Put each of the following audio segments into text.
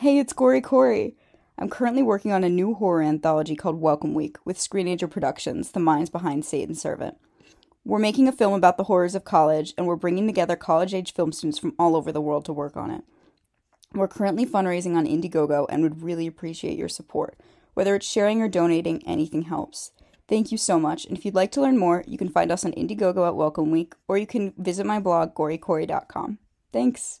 Hey, it's Gory Cory. I'm currently working on a new horror anthology called Welcome Week with Screenager Productions, the minds behind Satan's Servant. We're making a film about the horrors of college, and we're bringing together college age film students from all over the world to work on it. We're currently fundraising on Indiegogo and would really appreciate your support. Whether it's sharing or donating, anything helps. Thank you so much, and if you'd like to learn more, you can find us on Indiegogo at Welcome Week, or you can visit my blog, gorycorey.com. Thanks.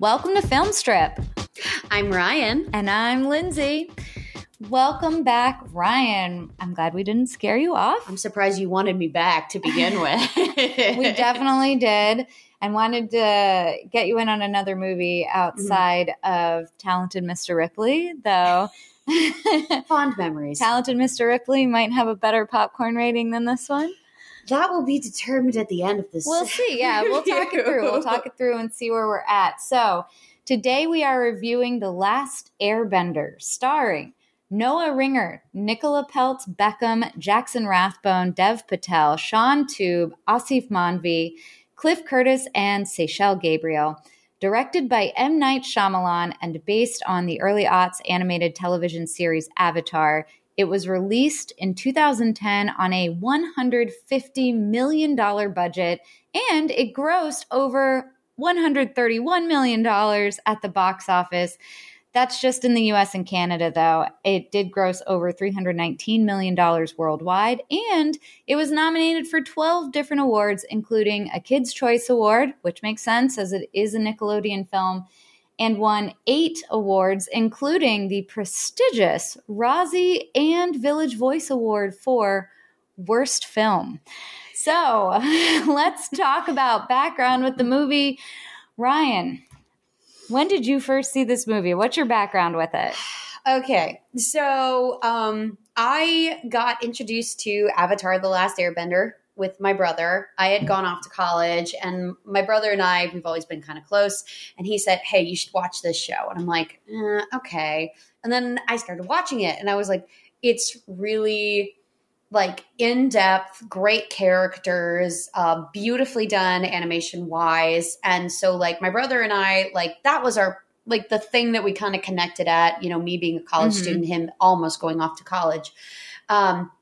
Welcome to Filmstrip. I'm Ryan. And I'm Lindsey. Welcome back, Ryan. I'm glad we didn't scare you off. I'm surprised you wanted me back to begin with. we definitely did. And wanted to get you in on another movie outside mm-hmm. of Talented Mr. Ripley, though. Fond memories. Talented Mr. Ripley might have a better popcorn rating than this one. That will be determined at the end of this. We'll see. Yeah, we'll talk it through. We'll talk it through and see where we're at. So, today we are reviewing The Last Airbender, starring Noah Ringer, Nicola Peltz, Beckham, Jackson Rathbone, Dev Patel, Shaun Toub, Asif Mandvi, Cliff Curtis, and Seychelle Gabriel. Directed by M. Night Shyamalan and based on the early aughts animated television series Avatar, it was released in 2010 on a $150 million budget and it grossed over $131 million at the box office. That's just in the US and Canada, though. It did gross over $319 million worldwide, and it was nominated for 12 different awards, including a Kids' Choice Award, which makes sense as it is a Nickelodeon film, and won eight awards, including the prestigious Razzie and Village Voice Award for Worst Film. So let's talk about background with the movie. Ryan, when did you first see this movie? What's your background with it? Okay, so um, I got introduced to Avatar: The Last Airbender with my brother. I had gone off to college, and my brother and I, we've always been kind of close. And he said, Hey, you should watch this show. And I'm like, eh, Okay. And then I started watching it, and I was like, It's really like in depth, great characters, uh, beautifully done animation wise. And so, like, my brother and I, like, that was our like the thing that we kind of connected at, you know, me being a college mm-hmm. student, him almost going off to college. Um,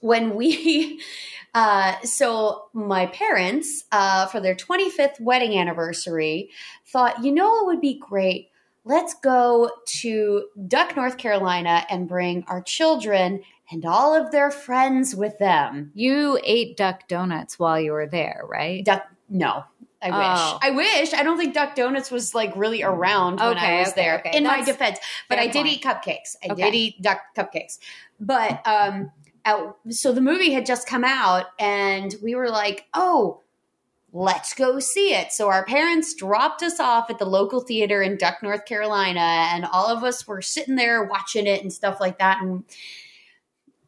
when we, uh, so my parents, uh, for their 25th wedding anniversary, thought, you know, it would be great. Let's go to Duck, North Carolina and bring our children and all of their friends with them. You ate duck donuts while you were there, right? Duck, no. I oh. wish. I wish. I don't think Duck Donuts was like really around when okay, I was okay, there. Okay. In That's my defense, but I did point. eat cupcakes. I did eat duck cupcakes. But um, out, so the movie had just come out, and we were like, "Oh, let's go see it." So our parents dropped us off at the local theater in Duck, North Carolina, and all of us were sitting there watching it and stuff like that, and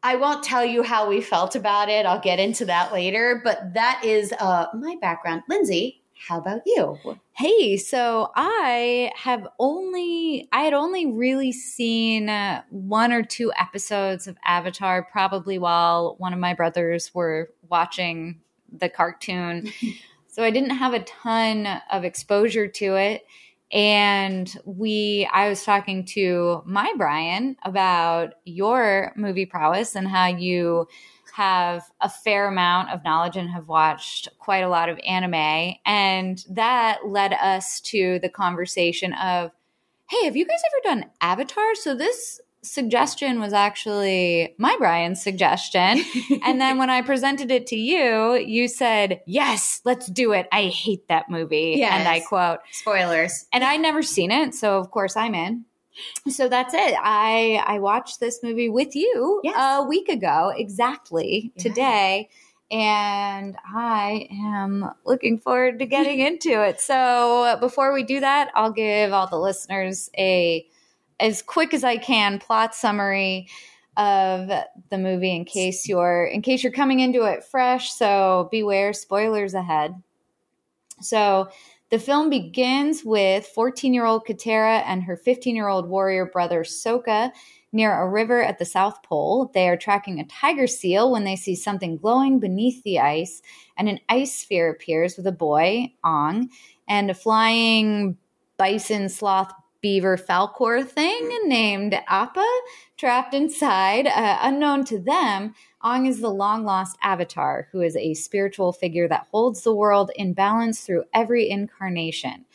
I won't tell you how we felt about it. I'll get into that later. But that is uh, my background. Lindsey, how about you? Hey, so I have only, I had only really seen uh, one or two episodes of Avatar, probably while one of my brothers were watching the cartoon. so I didn't have a ton of exposure to it and we i was talking to my brian about your movie prowess and how you have a fair amount of knowledge and have watched quite a lot of anime and that led us to the conversation of hey have you guys ever done avatar so this suggestion was actually my Brian's suggestion. and then when I presented it to you, you said, Yes, let's do it. I hate that movie. Yes. And I quote, Spoilers. And I'd never seen it. So, of course, I'm in. So that's it. I I watched this movie with you yes. a week ago, exactly yeah. today, and I am looking forward to getting into it. So, before we do that, I'll give all the listeners a as quick as I can plot summary of the movie in case you're in case you're coming into it fresh, so beware spoilers ahead. So, the film begins with 14-year-old Katara and her 15-year-old warrior brother Sokka near a river at the South Pole. They are tracking a tiger seal when they see something glowing beneath the ice, and an ice sphere appears with a boy, Ong, and a flying bison sloth beaver Falkor thing named Appa trapped inside. Uh, unknown to them, Ong is the long lost avatar who is a spiritual figure that holds the world in balance through every incarnation.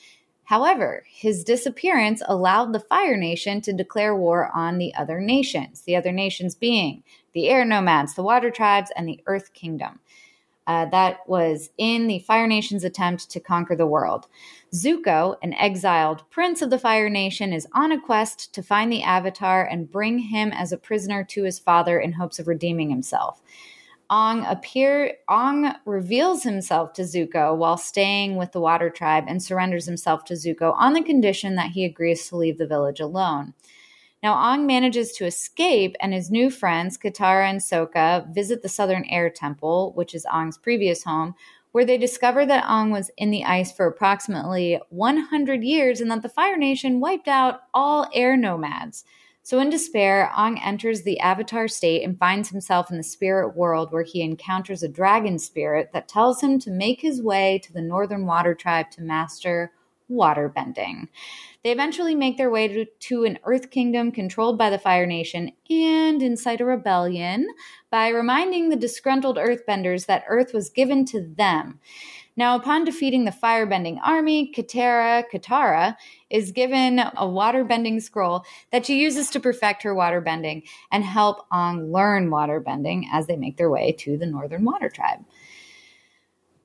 However, his disappearance allowed the Fire Nation to declare war on the other nations, the other nations being the Air Nomads, the Water Tribes, and the Earth Kingdom. Uh, that was in the Fire Nation's attempt to conquer the world. Zuko, an exiled prince of the Fire Nation, is on a quest to find the Avatar and bring him as a prisoner to his father in hopes of redeeming himself. Ong appear Ong reveals himself to Zuko while staying with the Water Tribe and surrenders himself to Zuko on the condition that he agrees to leave the village alone. Now Ong manages to escape and his new friends, Katara and Sokka, visit the Southern Air Temple, which is Ong's previous home, where they discover that Ong was in the ice for approximately 100 years and that the Fire Nation wiped out all air nomads. So, in despair, Ong enters the avatar state and finds himself in the spirit world where he encounters a dragon spirit that tells him to make his way to the Northern Water Tribe to master waterbending. They eventually make their way to, to, an Earth Kingdom controlled by the Fire Nation and incite a rebellion by reminding the disgruntled Earthbenders that Earth was given to them. Now, upon defeating the firebending army, Katara, Katara is given a waterbending scroll that she uses to perfect her waterbending and help Ong learn waterbending as they make their way to the Northern Water Tribe.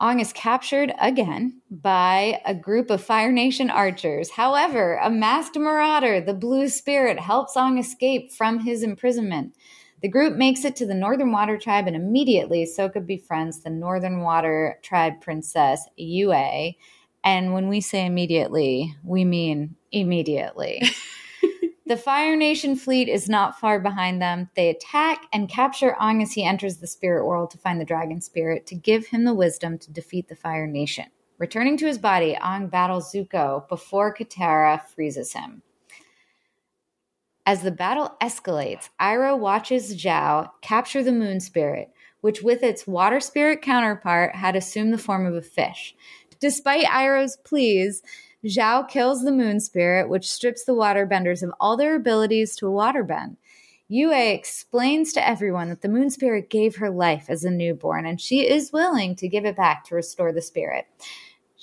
Ong is captured again by a group of Fire Nation archers. However, a masked marauder, the Blue Spirit, helps Ong escape from his imprisonment. The group makes it to the Northern Water Tribe, and immediately Sokka befriends the Northern Water Tribe princess, Yue. And when we say immediately, we mean immediately. the Fire Nation fleet is not far behind them. They attack and capture Ong as he enters the spirit world to find the dragon spirit to give him the wisdom to defeat the Fire Nation. Returning to his body, Ong battles Zuko before Katara freezes him. As the battle escalates, Iroh watches Zhao capture the moon spirit, which with its water spirit counterpart had assumed the form of a fish. Despite Iroh's pleas, Zhao kills the moon spirit, which strips the waterbenders of all their abilities to waterbend. Yue explains to everyone that the moon spirit gave her life as a newborn, and she is willing to give it back to restore the spirit.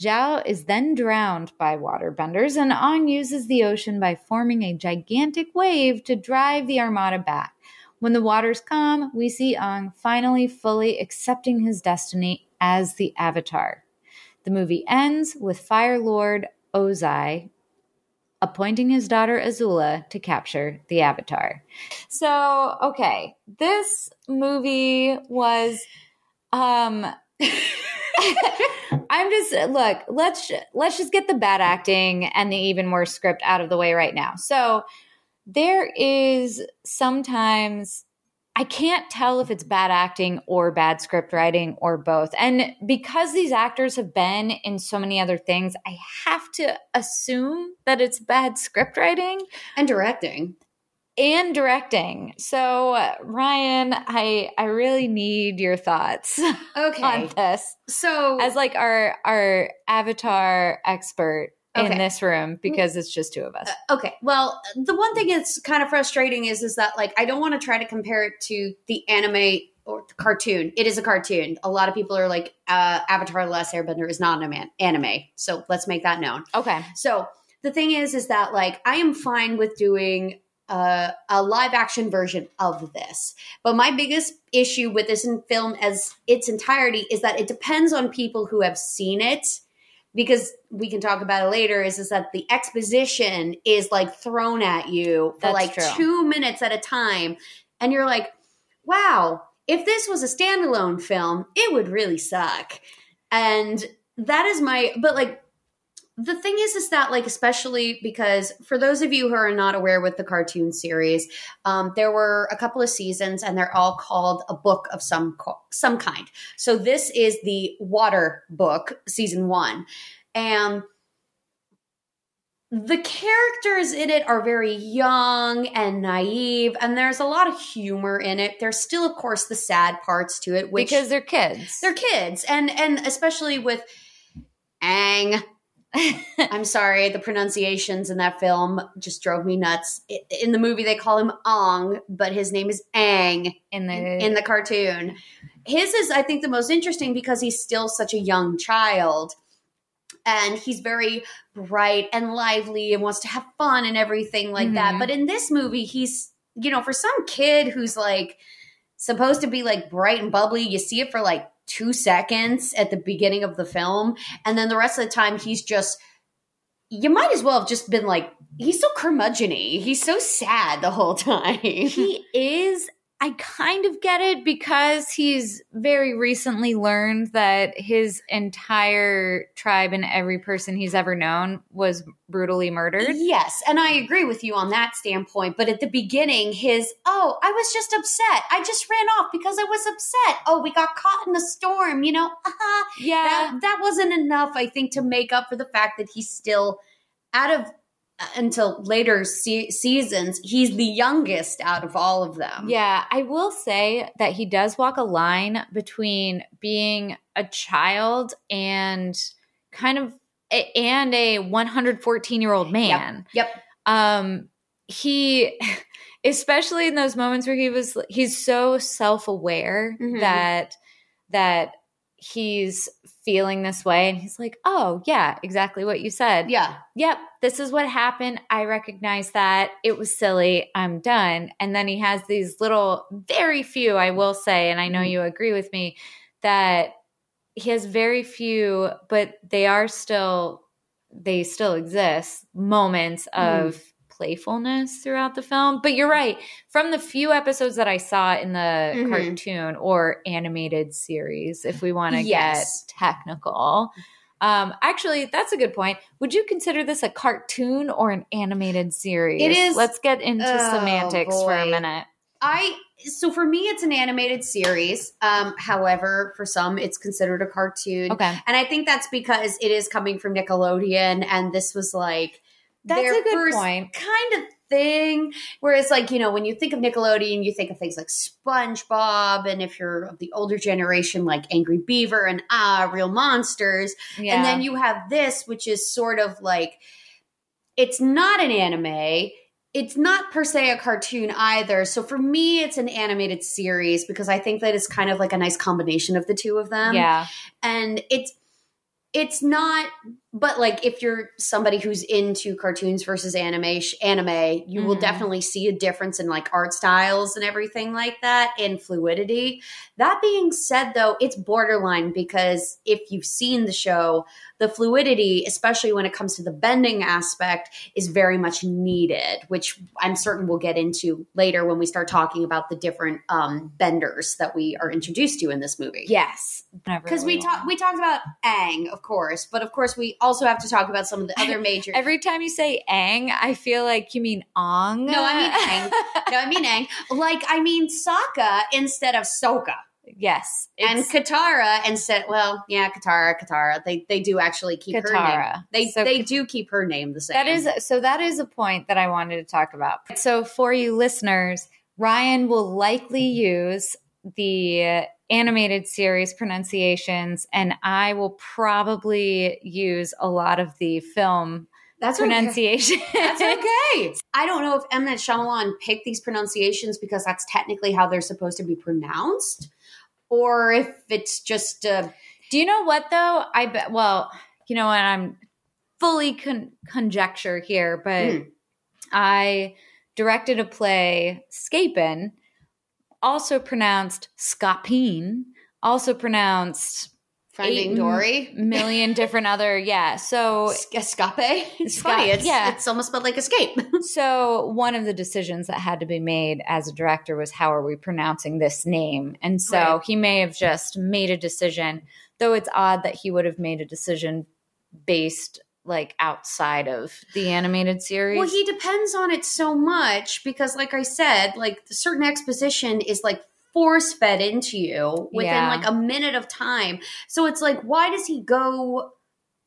Zhao is then drowned by waterbenders, and Ong uses the ocean by forming a gigantic wave to drive the armada back. When the waters calm, we see Ong finally fully accepting his destiny as the Avatar. The movie ends with Fire Lord Ozai appointing his daughter Azula to capture the Avatar. So, okay, this movie was um I'm just look, let's let's just get the bad acting and the even worse script out of the way right now. So there is sometimes I can't tell if it's bad acting or bad script writing or both. And because these actors have been in so many other things, I have to assume that it's bad script writing and directing and directing. So, Ryan, I I really need your thoughts okay. on this. So, as like our our avatar expert okay. in this room because it's just two of us. Uh, okay. Well, the one thing that's kind of frustrating is is that like I don't want to try to compare it to the anime or the cartoon. It is a cartoon. A lot of people are like uh, Avatar: The Last Airbender is not an anime. So let's make that known. Okay. So the thing is, is that like I am fine with doing uh, a live action version of this. But my biggest issue with this in film as its entirety is that it depends on people who have seen it because we can talk about it later is, is that the exposition is like thrown at you for That's like true. two minutes at a time and you're like wow if this was a standalone film, it would really suck. And that is my, but like, the thing is, is that like, especially because for those of you who are not aware with the cartoon series, um, there were a couple of seasons, and they're all called a book of some co- some kind. So this is the Water book, season one, and the characters in it are very young and naive, and there's a lot of humor in it. There's still, of course, the sad parts to it, which because they're kids. they're kids, and and especially with Aang. I'm sorry, the pronunciations in that film just drove me nuts. In the movie, they call him Ong, but his name is Aang in the in the cartoon. His is, I think, the most interesting because he's still such a young child. And he's very bright and lively and wants to have fun and everything like that. Mhm. But in this movie, he's, you know, for some kid who's like supposed to be like bright and bubbly, you see it for like two seconds at the beginning of the film. And then the rest of the time, he's just, you might as well have just been like, he's so curmudgeon He's so sad the whole time. he is I kind of get it because he's very recently learned that his entire tribe and every person he's ever known was brutally murdered. Yes, and I agree with you on that standpoint. But at the beginning, his oh, I was just upset. I just ran off because I was upset. Oh, we got caught in a storm. You know, uh-huh. Yeah. that that wasn't enough. I think to make up for the fact that he's still out of until later se- seasons. He's the youngest out of all of them. Yeah, I will say that he does walk a line between being a child and kind of a- and a 114 year old man. Yep. Um he especially in those moments where he was he's so self-aware Mhm. that that he's feeling this way and he's like, "Oh, yeah, exactly what you said." Yeah. yep, this is what happened. I recognize that. It was silly. I'm done. And then he has these little, very few, I will say, and I know mm-hmm. you agree with me, that he has very few, but they are still, they still exist, moments of mm-hmm. Playfulness throughout the film. But you're right. From the few episodes that I saw in the Mhm. cartoon or animated series, if we want to Yes. get technical, um, actually, that's a good point. Would you consider this a cartoon or an animated series? It is- Let's get into Oh, semantics for a minute. I so for me it's an animated series. Um, however, for some it's considered a cartoon. Okay. And I think that's because it is coming from Nickelodeon and this was like That's their a good first point. kind of thing. Whereas like, you know, when you think of Nickelodeon, you think of things like SpongeBob and if you're of the older generation like Angry Beaver and Ah, Real Monsters. Yeah. And then you have this, which is sort of like it's not an anime. It's not per se a cartoon either. So for me, it's an animated series because I think that it's kind of like a nice combination of the two of them. yeah. And it's it's not but like if you're somebody who's into cartoons versus anime anime you will Mhm. definitely see a difference in like art styles and everything like that and fluidity that being said though it's borderline because if you've seen the show the fluidity especially when it comes to the bending aspect is very much needed which i'm certain we'll get into later when we start talking about the different um, benders that we are introduced to in this movie Yes. because we talked we talked about Aang, of course, but of course we also have to talk about some of the other major. Every time you say Aang, I feel like you mean Ong. No, I mean Aang. no, I mean Aang. Like I mean Sokka instead of Soka, yes. and Katara instead. Well, yeah, Katara, Katara. They they do actually keep her name. Katara. They So they do keep her name the same. That is so that is a point that I wanted to talk about. So for you listeners, Ryan will likely use the animated series pronunciations and I will probably use a lot of the film that's okay. pronunciation. That's okay. I don't know if M. Night Shyamalan picked these pronunciations because that's technically how they're supposed to be pronounced, or if it's just uh, Do you know what though? I bet. Well, you know what? I'm fully con- conjecture here, but Hmm. I directed a play, Scapin, also pronounced Scapine, also pronounced Finding Dory. million different other yeah. So Escape. It's Escape, funny. It's, yeah. it's almost spelled like escape. so one of the decisions that had to be made as a director was how are we pronouncing this name? And so Right. he may have just made a decision, though it's odd that he would have made a decision based like outside of the animated series. Well, he depends on it so much because, like I said, like certain exposition is like force fed into you within Yeah. like a minute of time. So it's like, why does he go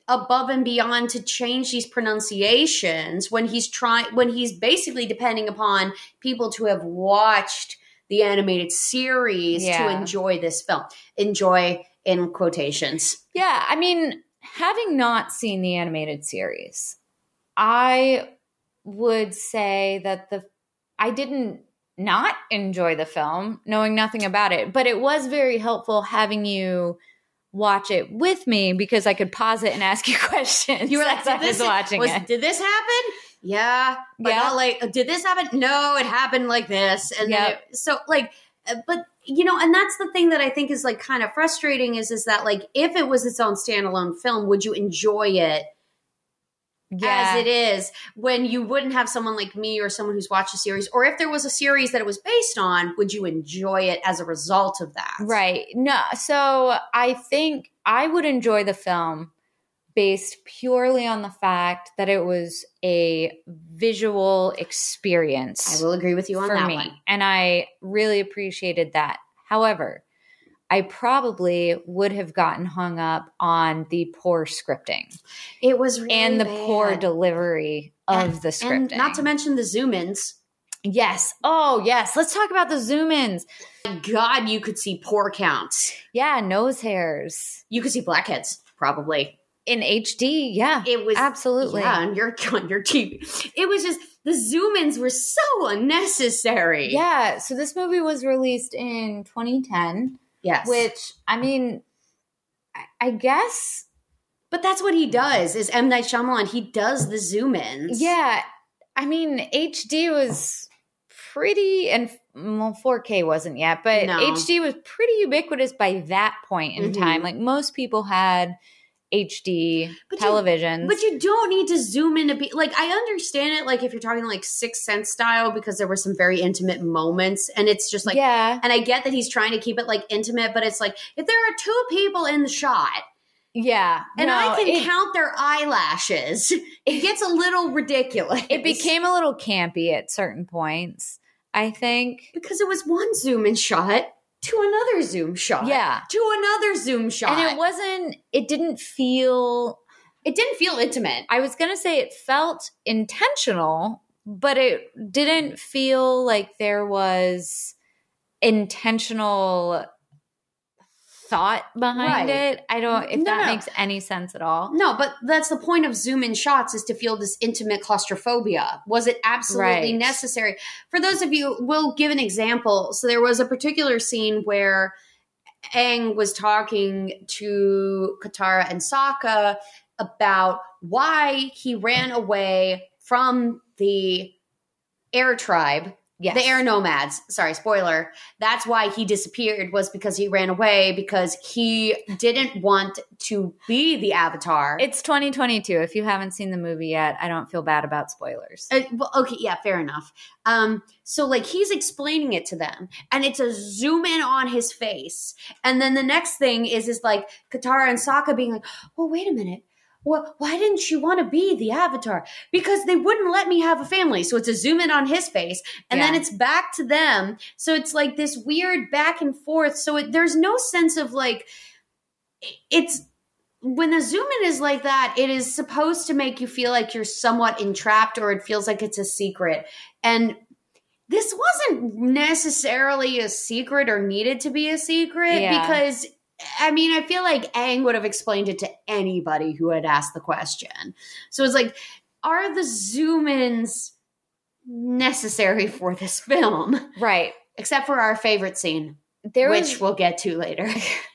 above and beyond to change these pronunciations when he's trying when he's basically depending upon people to have watched the animated series to enjoy this film enjoy in quotations Yeah, I mean, having not seen the animated series, I would say that the I didn't not enjoy the film, knowing nothing about it, but it was very helpful having you watch it with me because I could pause it and ask you questions. You were like, I was watching was- it. did this happen? Yeah. But Yeah. not like, did this happen? No, it happened like this. And then Yep. it, so like, Uh, but you know, and that's the thing that I think is like kind of frustrating is, is that like, if it was its own standalone film, would you enjoy it yeah. as it is when you wouldn't have someone like me or someone who's watched a series, or if there was a series that it was based on, would you enjoy it as a result of that? Right. No, so I think I would enjoy the film based purely on the fact that it was a visual experience. I will agree with you on for that me. one. And I really appreciated that. However, I probably would have gotten hung up on the poor scripting It was really and the bad. poor delivery of the scripting. And not to mention the zoom ins. yes. Oh, yes. Let's talk about the zoom ins. God, you could see pore counts. Yeah, nose hairs You could see blackheads, probably. In HD. Yeah, It was absolutely. yeah on your on your TV. It was just the zoom ins were so unnecessary. Yeah. So this movie was released in 2010, Yes. which I mean, I, I guess but that's what he does. Is M Night Shyamalan? He does the zoom ins. Yeah, I mean HD was pretty, and well, 4K wasn't yet, but No. HD was pretty ubiquitous by that point in Mhm. time. Like most people had HD But you- televisions. But you don't need to zoom in to be like I understand it like if you're talking like Sixth Sense style because there were some very intimate moments and it's just like yeah, and I get that he's trying to keep it like intimate, but it's like if there are two people in the shot yeah, and No, I can it, count their eyelashes, it gets a little ridiculous. it became a little campy at certain points. I think. because it was one zoom in shot to another zoom shot. Yeah. To another zoom shot. And it wasn't. It didn't feel it didn't feel intimate. I was going to say it felt intentional, but it didn't feel like there was intentional thought behind Right. it. I don't if No, that no. makes any sense at all. No, but that's the point of zoom in shots is to feel this intimate claustrophobia. Was it absolutely Right. necessary? For those of you, we'll give an example. So there was a particular scene where Aang was talking to Katara and Sokka about why he ran away from the air tribe Yes. the air nomads sorry spoiler that's why he disappeared was because he ran away because he didn't want to be the avatar It's 2022. If you haven't seen the movie yet, I don't feel bad about spoilers. Uh, well, okay yeah fair enough um so like he's explaining it to them and it's a zoom in on his face and then the next thing is is like katara and Sokka being like well wait a minute well, why didn't she want to be the avatar? Because they wouldn't let me have a family. So it's a zoom in on his face, and then it's back to them. So it's like this weird back and forth. So it, there's no sense of like it's when the zoom in is like that, it is supposed to make you feel like you're somewhat entrapped or it feels like it's a secret. And this wasn't necessarily a secret or needed to be a secret Yeah. because I mean, I feel like Aang would have explained it to anybody who had asked the question. So it's like, are the zoom ins necessary for this film? Right. Except for our favorite scene, There which was we'll get to later.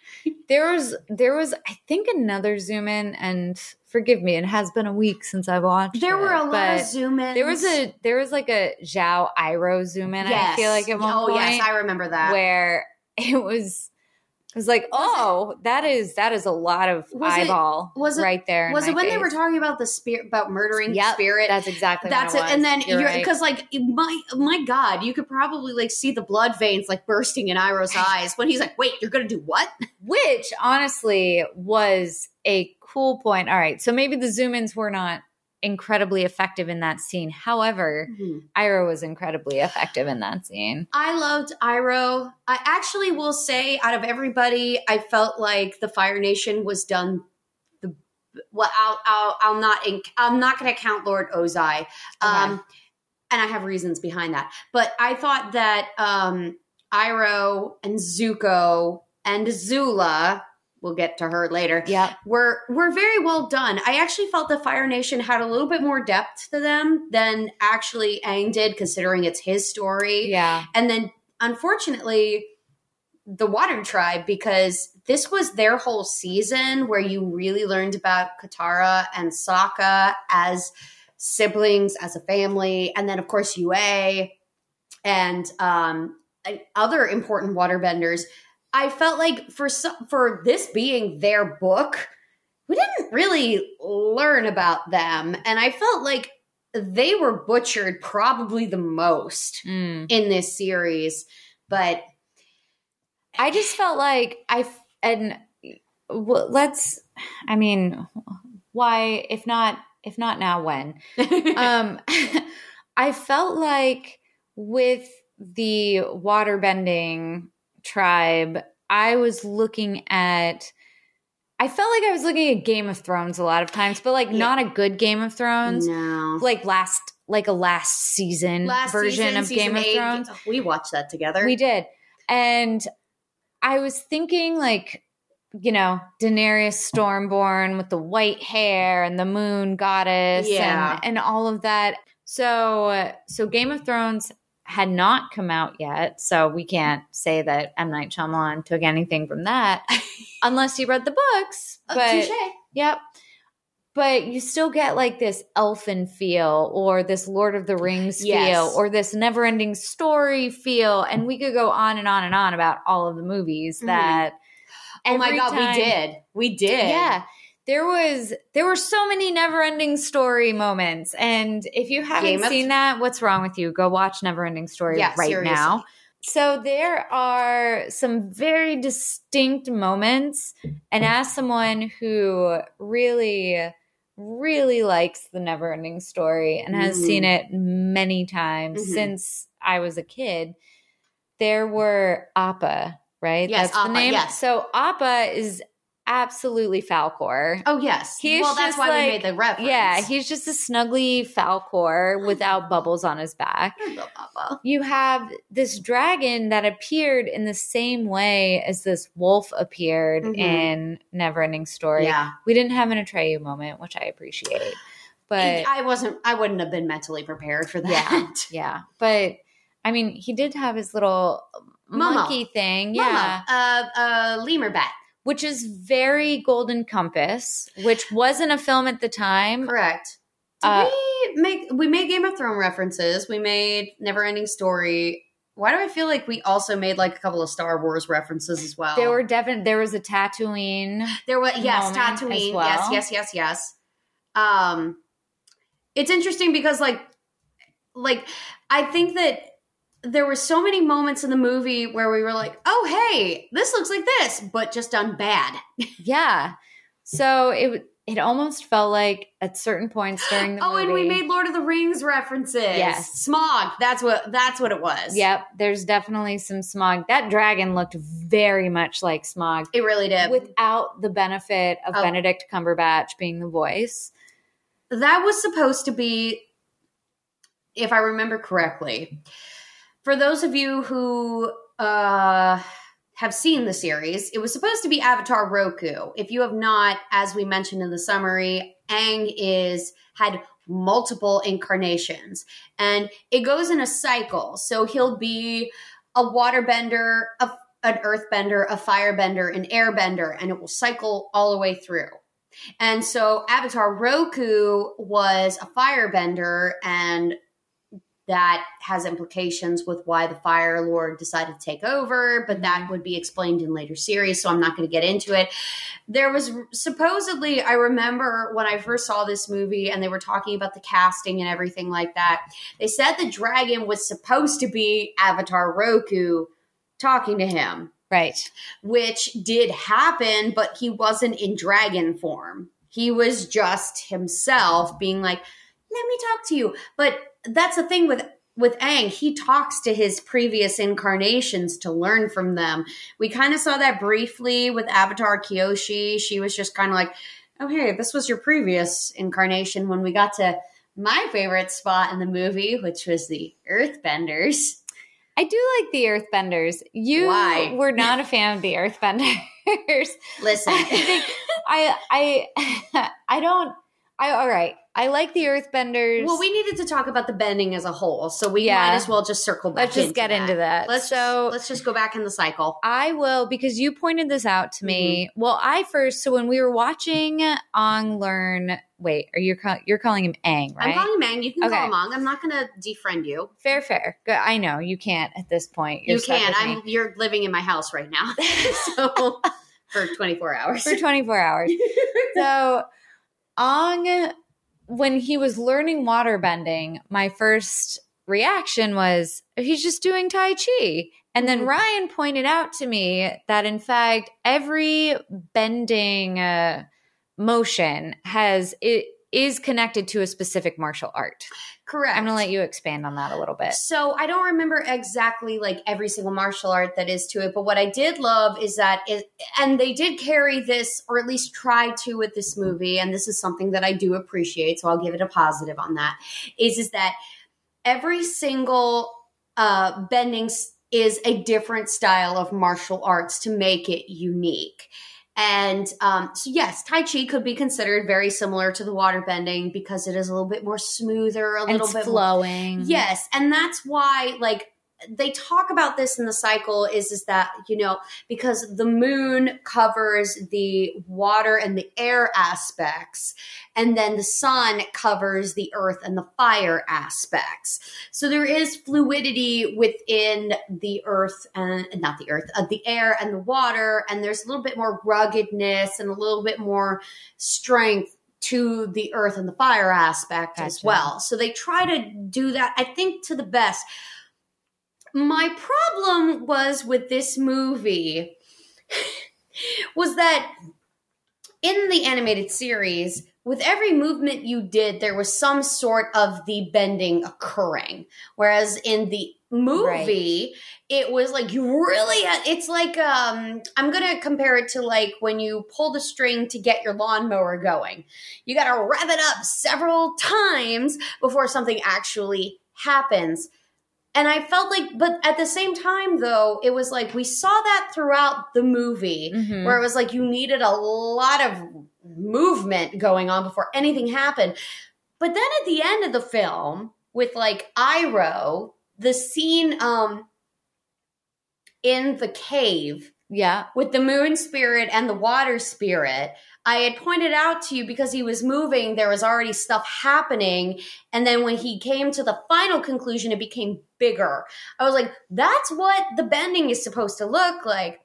there was there was I think another zoom in and forgive me, it has been a week since I watched There it, were a lot of zoom ins. There was a there was like a Zhao Iroh zoom in. I feel like at one oh point Oh yes, I remember that. where it was was like, oh, that is that is a lot of Was it- eyeball was it- right there. Was it when they were talking about the spirit about murdering Yep, spirit? That's exactly That's it. it. And then You're you're right. because like my my God, you could probably like see the blood veins like bursting in Iroh's eyes when he's like, "Wait, you're gonna do what?" which honestly was a cool point. All right, so maybe the zoom ins were not incredibly effective in that scene. However, Iroh was incredibly effective in that scene. I loved Iroh. I actually will say, out of everybody, I felt like the Fire Nation was done. The well, I'll I'll, I'll not inc- I'm not going to count Lord Ozai, um, and I have reasons behind that. But I thought that um, Iroh and Zuko and Zula, we'll get to her later, Yep. were were very well done. I actually felt the Fire Nation had a little bit more depth to them than actually Aang did, considering it's his story. Yeah. And then unfortunately, the Water Tribe, because this was their whole season where you really learned about Katara and Sokka as siblings, as a family, and then of course Yue and um, other important waterbenders. I felt like for some, for this being their book, we didn't really learn about them, and I felt like they were butchered probably the most Mm. in this series. But I just felt like I and w- let's. I mean, why? If not, if not now, when? um, I felt like with the waterbending tribe, I was looking at. I felt like I was looking at Game of Thrones a lot of times, but like Yeah. not a good Game of Thrones, no, like last like a last season last version season, of season Game of Thrones. we watched that together. We did. And I was thinking like, you know, Daenerys Stormborn with the white hair and the moon goddess Yeah. and, and all of that. So so Game of Thrones had not come out yet, so we can't say that M Night Shyamalan took anything from that unless you read the books. Uh, But touche. Yep. But you still get like this elfin feel or this Lord of the Rings Yes. feel or this never ending story feel. And we could go on and on and on about all of the movies Mhm. that. Oh my god, time- we did. We did. Yeah. There was there were so many never ending story moments. And if you haven't Game of- seen that, what's wrong with you? Go watch Never Ending Story Yeah, right seriously. now. So there are some very distinct moments. And as someone who really, really likes the never ending story and has Mhm. seen it many times Mhm. since I was a kid, there were Appa, right? Yes, That's the Appa, name. yes. So Appa is absolutely Falkor. Oh yes. He's well, that's why like- we made the reference. Yeah, he's just a snuggly Falkor without bubbles on his back. I love Papa. You have this dragon that appeared in the same way as this wolf appeared Mhm. in Neverending Story. Yeah. We didn't have an Atreyu moment, which I appreciate. But I wasn't. I wouldn't have been mentally prepared for that. Yeah. yeah, but I mean, he did have his little Momo. monkey thing. Yeah. Mama, uh, uh, lemur bat. Which is very Golden Compass, which wasn't a film at the time. Correct. Did Uh, we make we made Game of Thrones references? We made Neverending Story. Why do I feel like we also made like a couple of Star Wars references as well? There were definitely there was a Tatooine. there was yes, Tatooine. well. Yes, yes, yes, yes. Um, it's interesting because like, like I think that there were so many moments in the movie where we were like, oh hey, this looks like this, but just done bad. Yeah. So it it almost felt like at certain points during the oh, movie. and we made Lord of the Rings references. Yes. Smaug. That's what. That's what it was. Yep, there's definitely some Smaug. That dragon looked very much like Smaug it really did. without the benefit of Oh. Benedict Cumberbatch being the voice. that was supposed to be, if I remember correctly, for those of you who uh, have seen the series, it was supposed to be Avatar Roku. If you have not, as we mentioned in the summary, Aang is had multiple incarnations, and it goes in a cycle. So he'll be a waterbender, a, an earthbender, a firebender, an airbender, and it will cycle all the way through. And so Avatar Roku was a firebender and that has implications with why the Fire Lord decided to take over, but that mm-hmm. would be explained in later series, so I'm not going to get into it. There was supposedly, I remember when I first saw this movie and they were talking about the casting and everything like that, they said the dragon was supposed to be Avatar Roku talking to him, Right. which did happen, but he wasn't in dragon form. He was just himself being like, let me talk to you. But that's the thing with with Aang, he talks to his previous incarnations to learn from them. We kind of saw that briefly with Avatar Kyoshi. She was just kind of like, "Oh, hey, this was your previous incarnation." When we got to my favorite spot in the movie, which was the Earthbenders. I do like the Earthbenders. You Why? were not a fan of the Earthbenders. Listen, I think I I I don't I all right. I like the Earthbenders. well, we needed to talk about the bending as a whole, so we Yeah. might as well just circle back. let's just into get that. into that. Let's so let's just go back in the cycle. I will because you pointed this out to me. Mm-hmm. Well, I first so when we were watching Ong learn. Wait, are you call, you're calling him Aang? right? I'm calling him Mang. You can Okay. call him Ong. I'm not going to defriend you. fair, fair. Good. I know you can't at this point. You're you can. I'm. You're living in my house right now, so for 24 hours. for 24 hours. so Ong, when he was learning water bending, my first reaction was he's just doing Tai Chi. And then Mhm. Ryan pointed out to me that in fact every bending uh, motion has it is connected to a specific martial art. Correct. I'm going to let you expand on that a little bit. So I don't remember exactly like every single martial art that is to it, but what I did love is that it, and they did carry this, or at least try to with this movie, and this is something that I do appreciate, so I'll give it a positive on that. Is is that every single uh, bending is a different style of martial arts to make it unique. And um, so, yes, Tai Chi could be considered very similar to the water bending because it is a little bit more smoother, a And little bit more flowing. Yes, and that's why like they talk about this in the cycle is is that you know because the moon covers the water and the air aspects and then the sun covers the earth and the fire aspects so there is fluidity within the earth and not the earth uh, the air and the water and there's a little bit more ruggedness and a little bit more strength to the earth and the fire aspect as well. So they try to do that, I think, to the best. My problem was with this movie was that in the animated series, with every movement you did, there was some sort of the bending occurring. Whereas in the movie, it was like you really, it's like um I'm gonna compare it to like when you pull the string to get your lawnmower going. You gotta rev it up several times before something actually happens. And I felt like, but at the same time, though, it was like we saw that throughout the movie Mhm. where it was like you needed a lot of movement going on before anything happened. But then at the end of the film, with like Iroh, the scene um in the cave Yeah. with the moon spirit and the water spirit, I had pointed out to you because he was moving, there was already stuff happening. And then when he came to the final conclusion, it became bigger. I was like, that's what the bending is supposed to look like.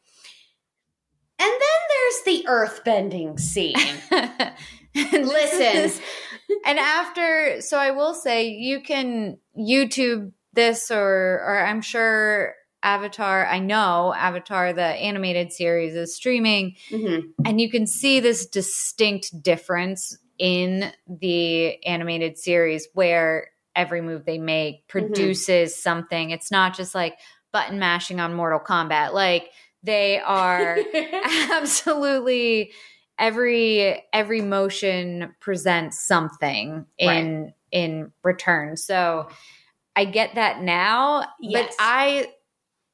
And then there's the earth bending scene. and Listen. and after so i will say you can youtube this or or i'm sure avatar i know avatar the animated series is streaming Mhm. and you can see this distinct difference in the animated series where every move they make produces something. It's not just like button mashing on mortal kombat. Like they are absolutely every every motion presents something in in return. So i get that now Yes. but i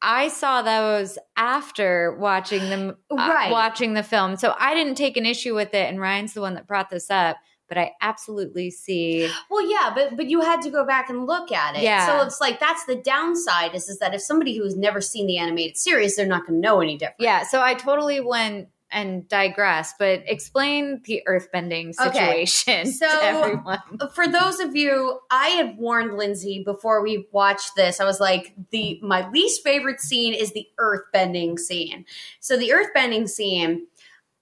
i saw those after watching them uh, Right. watching the film. So i didn't take an issue with it and ryan's the one that brought this up but i absolutely see Well, yeah, but but you had to go back and look at it. Yeah. So it's like that's the downside is is that if somebody who's never seen the animated series, they're not going to know any different. yeah so i totally went and digress, but explain the earthbending Okay. situation So- to everyone. for those of you, I had warned Lindsey before we watched this. I was like, the my least favorite scene is the earthbending scene. So the earthbending scene,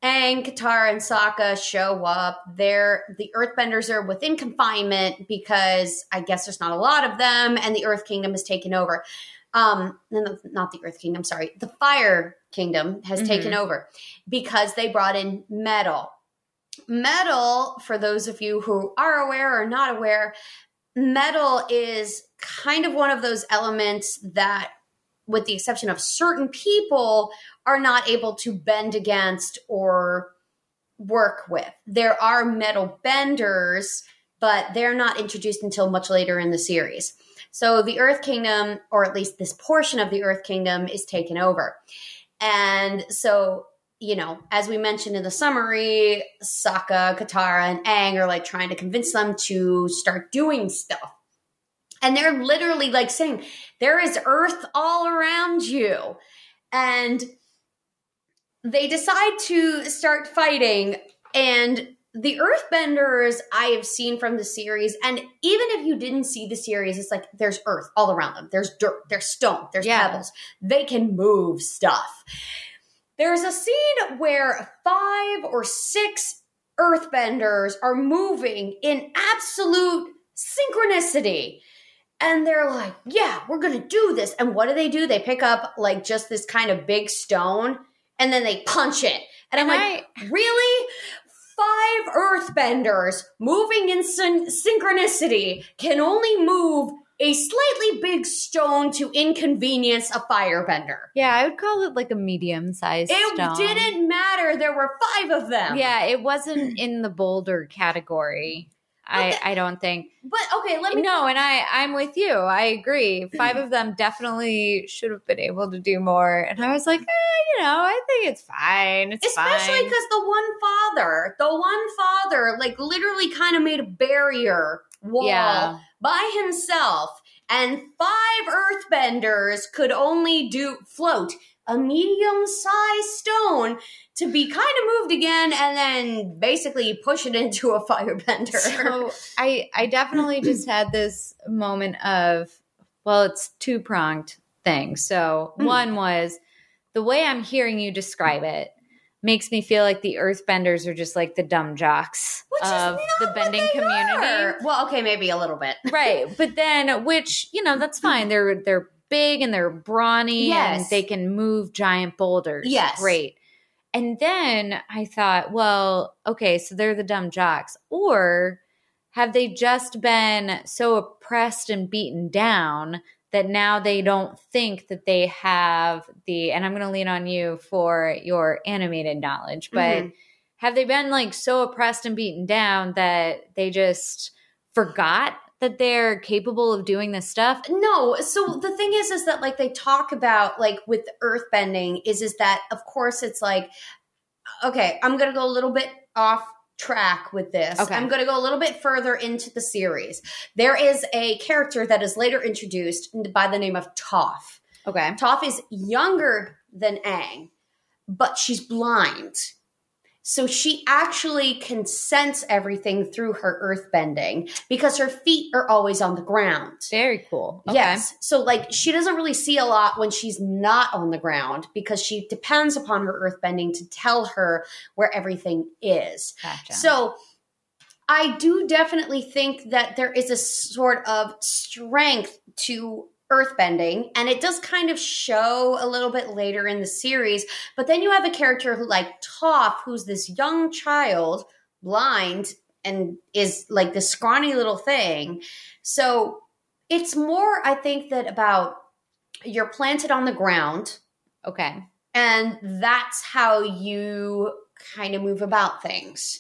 Aang, Katara, and Sokka show up. They're the Earthbenders are within confinement because I guess there's not a lot of them, and the Earth Kingdom is taken over. Um, no, no, not the Earth Kingdom. Sorry, the Fire Kingdom has Mhm. taken over because they brought in metal. Metal, for those of you who are aware or not aware, metal is kind of one of those elements that, with the exception of certain people, are not able to bend against or work with. There are metal benders, but they're not introduced until much later in the series. So the Earth Kingdom, or at least this portion of the Earth Kingdom, is taken over. And so, you know, as we mentioned in the summary, Sokka, Katara, and Aang are like trying to convince them to start doing stuff. And they're literally like saying, there is earth all around you. And they decide to start fighting. And the earthbenders I have seen from the series, and even if you didn't see the series, it's like there's earth all around them. There's dirt, there's stone, there's Yeah. pebbles. They can move stuff. There's a scene where five or six earthbenders are moving in absolute synchronicity. And they're like, yeah, we're to do this. And what do they do? They pick up like just this kind of big stone and then they punch it. And, I'm like, really? Five earthbenders moving in syn- synchronicity can only move a slightly big stone to inconvenience a firebender. Yeah, I would call it like a medium sized It stone. didn't matter. There were five of them. Yeah, it wasn't in the boulder category. I, the- I don't think. But okay, let me No, and I I'm with you. I agree. Five of them definitely should have been able to do more. And I was like, eh, you know, I think it's fine. It's especially because the one father, the one father, like literally kind of made a barrier wall Yeah. by himself, and five earthbenders could only do float a medium-sized stone to be kind of moved again, and then basically push it into a firebender. So I I definitely just had this moment of well, it's two pronged thing. So Hmm. one was the way I'm hearing you describe it makes me feel like the earthbenders are just like the dumb jocks Which is of the bending community. are. Well, okay, maybe a little bit. right but then which you know that's fine they're they're big and they're brawny and they can move giant boulders Yes. great and then i thought well okay so they're the dumb jocks or have they just been so oppressed and beaten down that now they don't think that they have the and i'm going to lean on you for your animated knowledge but Mhm. have they been like so oppressed and beaten down that they just forgot that they're capable of doing this stuff No, so the thing is, is that like they talk about like with earthbending is is that of course it's like okay, I'm gonna go a little bit off track with this. Okay. I'm gonna go a little bit further into the series. There is a character that is later introduced by the name of Toph. okay Toph is younger than Aang, but she's blind. So she actually can sense everything through her earth bending because her feet are always on the ground. very cool okay. Yes. So like she doesn't really see a lot when she's not on the ground because she depends upon her earth bending to tell her where everything is. gotcha So I do definitely think that there is a sort of strength to earthbending and it does kind of show a little bit later in the series but then you have a character who like Toph who's this young child blind and is like this scrawny little thing so it's more i think that about you're planted on the ground okay and that's how you kind of move about things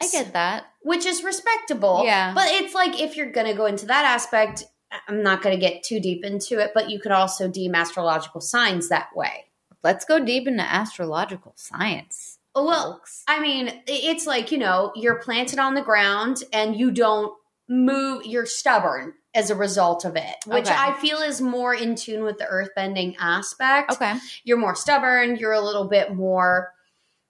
i get that which is respectable. Yeah. But it's like if you're going to go into that aspect, I'm not going to get too deep into it, but you could also deem astrological signs that way. let's go deep into astrological science Well, folks. I mean, it's like, you know, you're planted on the ground and you don't move, you're stubborn as a result of it, which Okay. I feel is more in tune with the earthbending aspect. okay You're more stubborn, you're a little bit more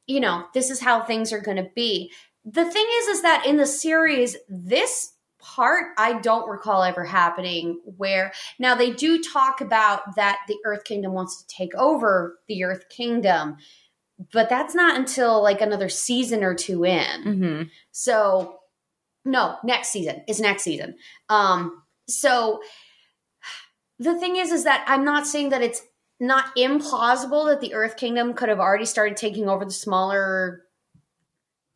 you know, this is how things are going to be. The thing is, is that in the series, this part I don't recall ever happening where now they do talk about that the Earth Kingdom wants to take over the Earth Kingdom, but that's not until like another season or two in. Mm-hmm. So no, next season is next season. Um, so the thing is, is that I'm not saying that it's not implausible that the Earth Kingdom could have already started taking over the smaller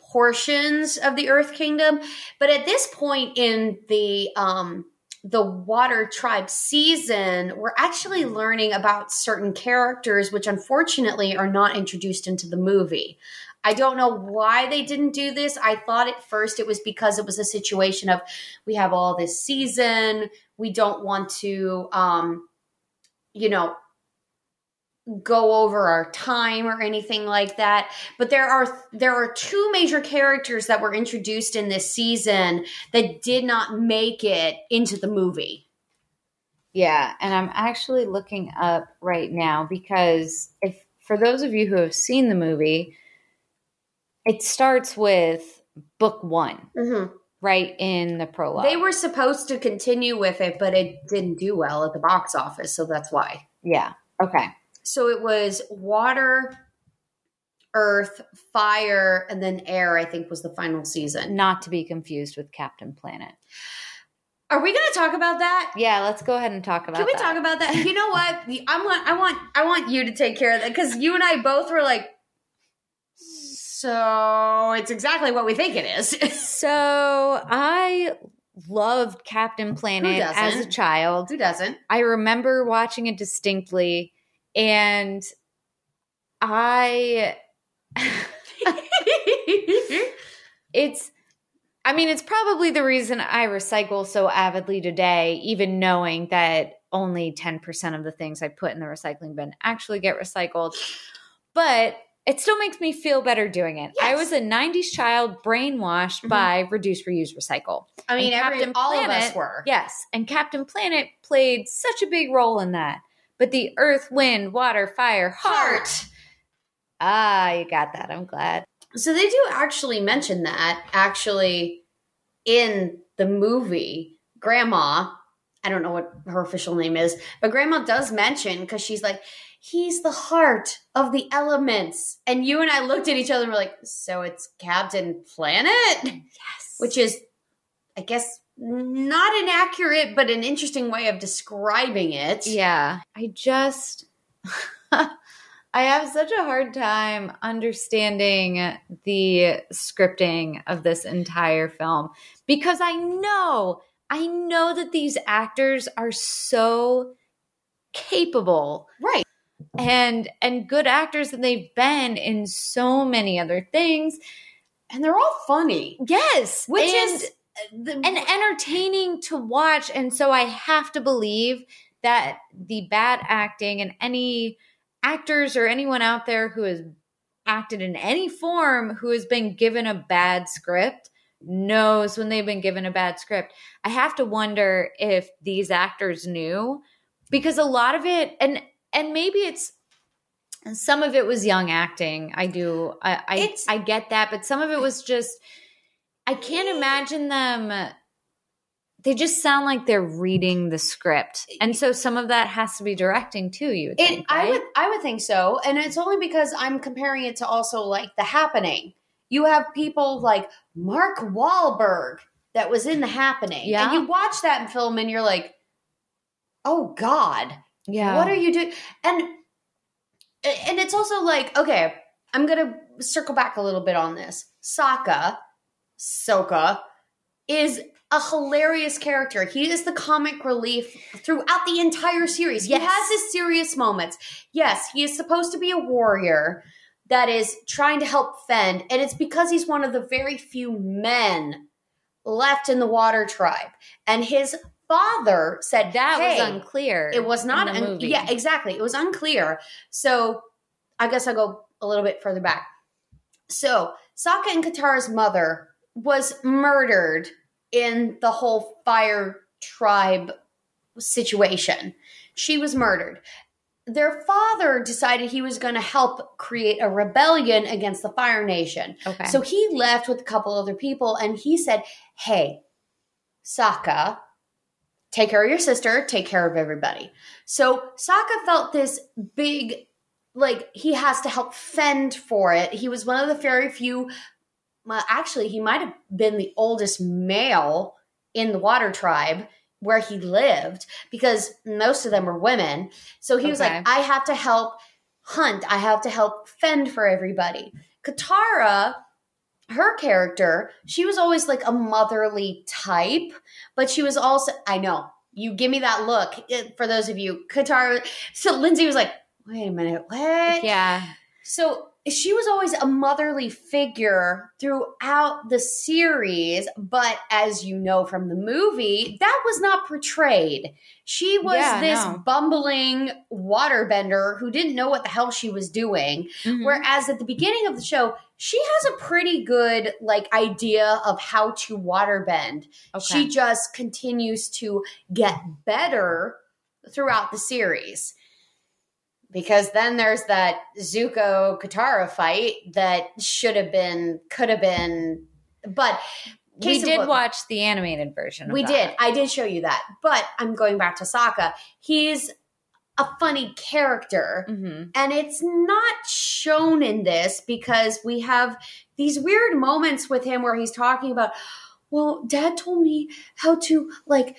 portions of the Earth Kingdom, but at this point in the um, the Water Tribe season, we're actually learning about certain characters, which unfortunately are not introduced into the movie. I don't know why they didn't do this. I thought at first it was because it was a situation of we have all this season, we don't want to, um, you know, go over our time or anything like that but there are there are two major characters that were introduced in this season that did not make it into the movie Yeah, and I'm actually looking up right now because if for those of you who have seen the movie, it starts with book one, mm-hmm. right in the prologue. they were supposed to continue with it but it didn't do well at the box office so that's why yeah. Okay. So it was water earth fire and then air i think was the final season Not to be confused with Captain Planet. are we going to talk about that Yeah, let's go ahead and talk about Can we that. talk about that? You know what? I want I want I want you to take care of that because you and I both were like, so it's exactly what we think it is. So I loved Captain Planet as a child. Who doesn't? I remember watching it distinctly, and I. it's i mean it's probably the reason i recycle so avidly today even knowing that only 10% of the things i put in the recycling bin actually get recycled but it still makes me feel better doing it i was a 90s child brainwashed Mhm. by reduce reuse recycle I mean, every, Captain all of us Planet- were. yes and captain planet played such a big role in that but the earth wind water fire heart ah you got that i'm glad So they do actually mention that actually in the movie. Grandma, I don't know what her official name is, but Grandma does mention because she's like, he's the heart of the elements. And you and I looked at each other and were like, so it's Captain Planet? yes which is, I guess, not inaccurate, but an interesting way of describing it. Yeah, I just I have such a hard time understanding the scripting of this entire film because I know, I know that these actors are so capable Right. and and good actors and they've been in so many other things. And they're all funny, Yes, which and- is the, and entertaining to watch. And so I have to believe that the bad acting and any actors or anyone out there who has acted in any form who has been given a bad script knows when they've been given a bad script. I have to wonder if these actors knew because a lot of it and and maybe it's some of it was young acting. I do I I, I get that, but some of it was just I can't imagine them. They just sound like they're reading the script, and so some of that has to be directing too. You would it, think, I would I would think so, and it's only because I'm comparing it to also like The Happening. You have people like Mark Wahlberg that was in The Happening, Yeah. and you watch that film and you're like, oh God, yeah. What are you doing? And and it's also like, okay, I'm gonna circle back a little bit on this. Sokka, Sokka, is a hilarious character. He is the comic relief throughout the entire series. Yes. He has his serious moments. Yes, he is supposed to be a warrior that is trying to help fend, and it's because he's one of the very few men left in the water tribe. And his father said that "Hey, was unclear. it was not un- movie. yeah exactly it was unclear so i guess i'll go a little bit further back so Sokka and katara's mother was murdered in the whole fire tribe situation she was murdered their father decided he was going to help create a rebellion against the Fire Nation. Okay. So he left with a couple other people and he said, Hey, Sokka, take care of your sister, take care of everybody. So Sokka felt this big, like he has to help fend for it. He was one of the very few, well, actually, he might have been the oldest male in the Water Tribe where he lived because most of them were women. So he was like, I have to help hunt, I have to help fend for everybody. Katara, her character, she was always like a motherly type, but she was also, I know, you give me that look eh, for those of you. Katara, so Lindsey was like, wait a minute, what? yeah. So she was always a motherly figure throughout the series, but as you know from the movie, that was not portrayed. She was Yeah, this no. bumbling waterbender who didn't know what the hell she was doing. Mhm. Whereas at the beginning of the show, she has a pretty good like idea of how to waterbend. okay. She just continues to get better throughout the series. Because then there's that Zuko Katara fight that should have been, could have been, but we case in did watch the animated version. Of we that. did. I did show you that. But I'm going back to Sokka. He's a funny character. Mhm. And it's not shown in this because we have these weird moments with him where he's talking about, well, dad told me how to like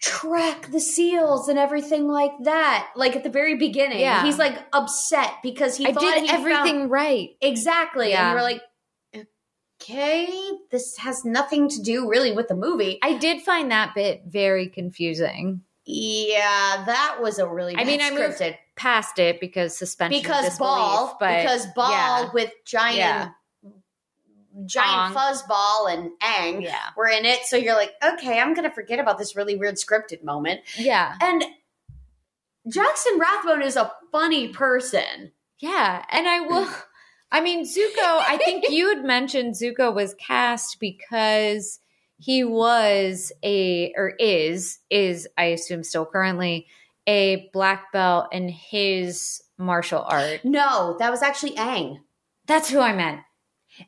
track the seals and everything like that. Like at the very beginning. Yeah. He's like upset because he I thought did he everything found- right. exactly. Yeah. And we're like, okay, this has nothing to do really with the movie. I did find that bit very confusing. yeah, that was a really I mean, I moved. Past it because suspension because disbelief, ball but because ball yeah. with giant. Giant fuzzball and Aang yeah, were in it so you're like okay i'm gonna forget about this really weird scripted moment yeah, and jackson rathbone is a funny person yeah. And I will. I mean, Zuko. I think you had mentioned Zuko was cast because he was a or is is I assume still currently a black belt in his martial art. no that was actually Aang. That's who I meant.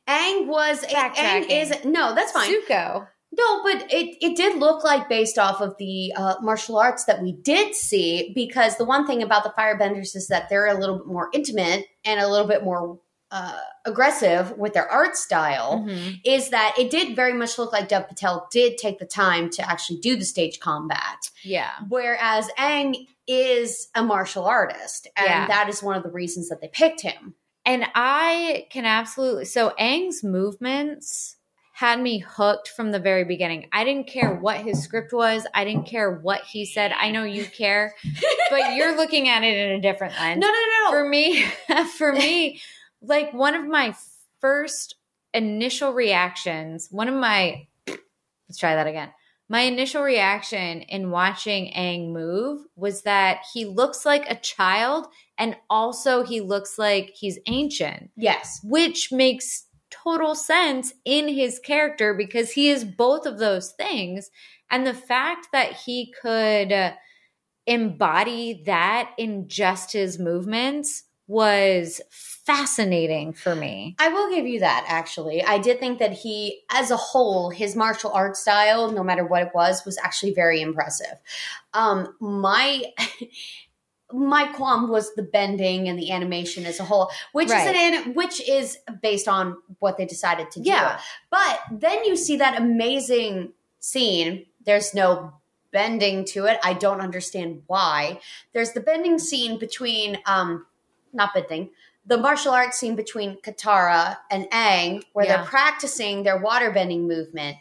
Aang was Aang is no that's fine Zuko. No, but it, it did look like based off of the uh, martial arts that we did see, because the one thing about the firebenders is that they're a little bit more intimate and a little bit more uh, aggressive with their art style. Mhm. Is that it did very much look like Dev Patel did take the time to actually do the stage combat, Yeah. whereas Aang is a martial artist, and Yeah. that is one of the reasons that they picked him. And I can absolutely so Aang's movements had me hooked from the very beginning. I didn't care what his script was. I didn't care what he said. I know you care, but you're looking at it in a different lens. No, no, no, no. For me, for me, like one of my first initial reactions, one of my let's try that again. My initial reaction in watching Aang move was that he looks like a child and also he looks like he's ancient, yes. which makes total sense in his character because he is both of those things. And the fact that he could embody that in just his movements was fascinating for me. I will give you that actually. I did think that he, as a whole, his martial art style, no matter what it was, was actually very impressive. Um, my my qualm was the bending and the animation as a whole, which Right. is an which is based on what they decided to do. Yeah. But then you see that amazing scene. There's no bending to it. I don't understand why. There's the bending scene between um not bending, the martial arts scene between Katara and Aang where Yeah. they're practicing their water bending movement.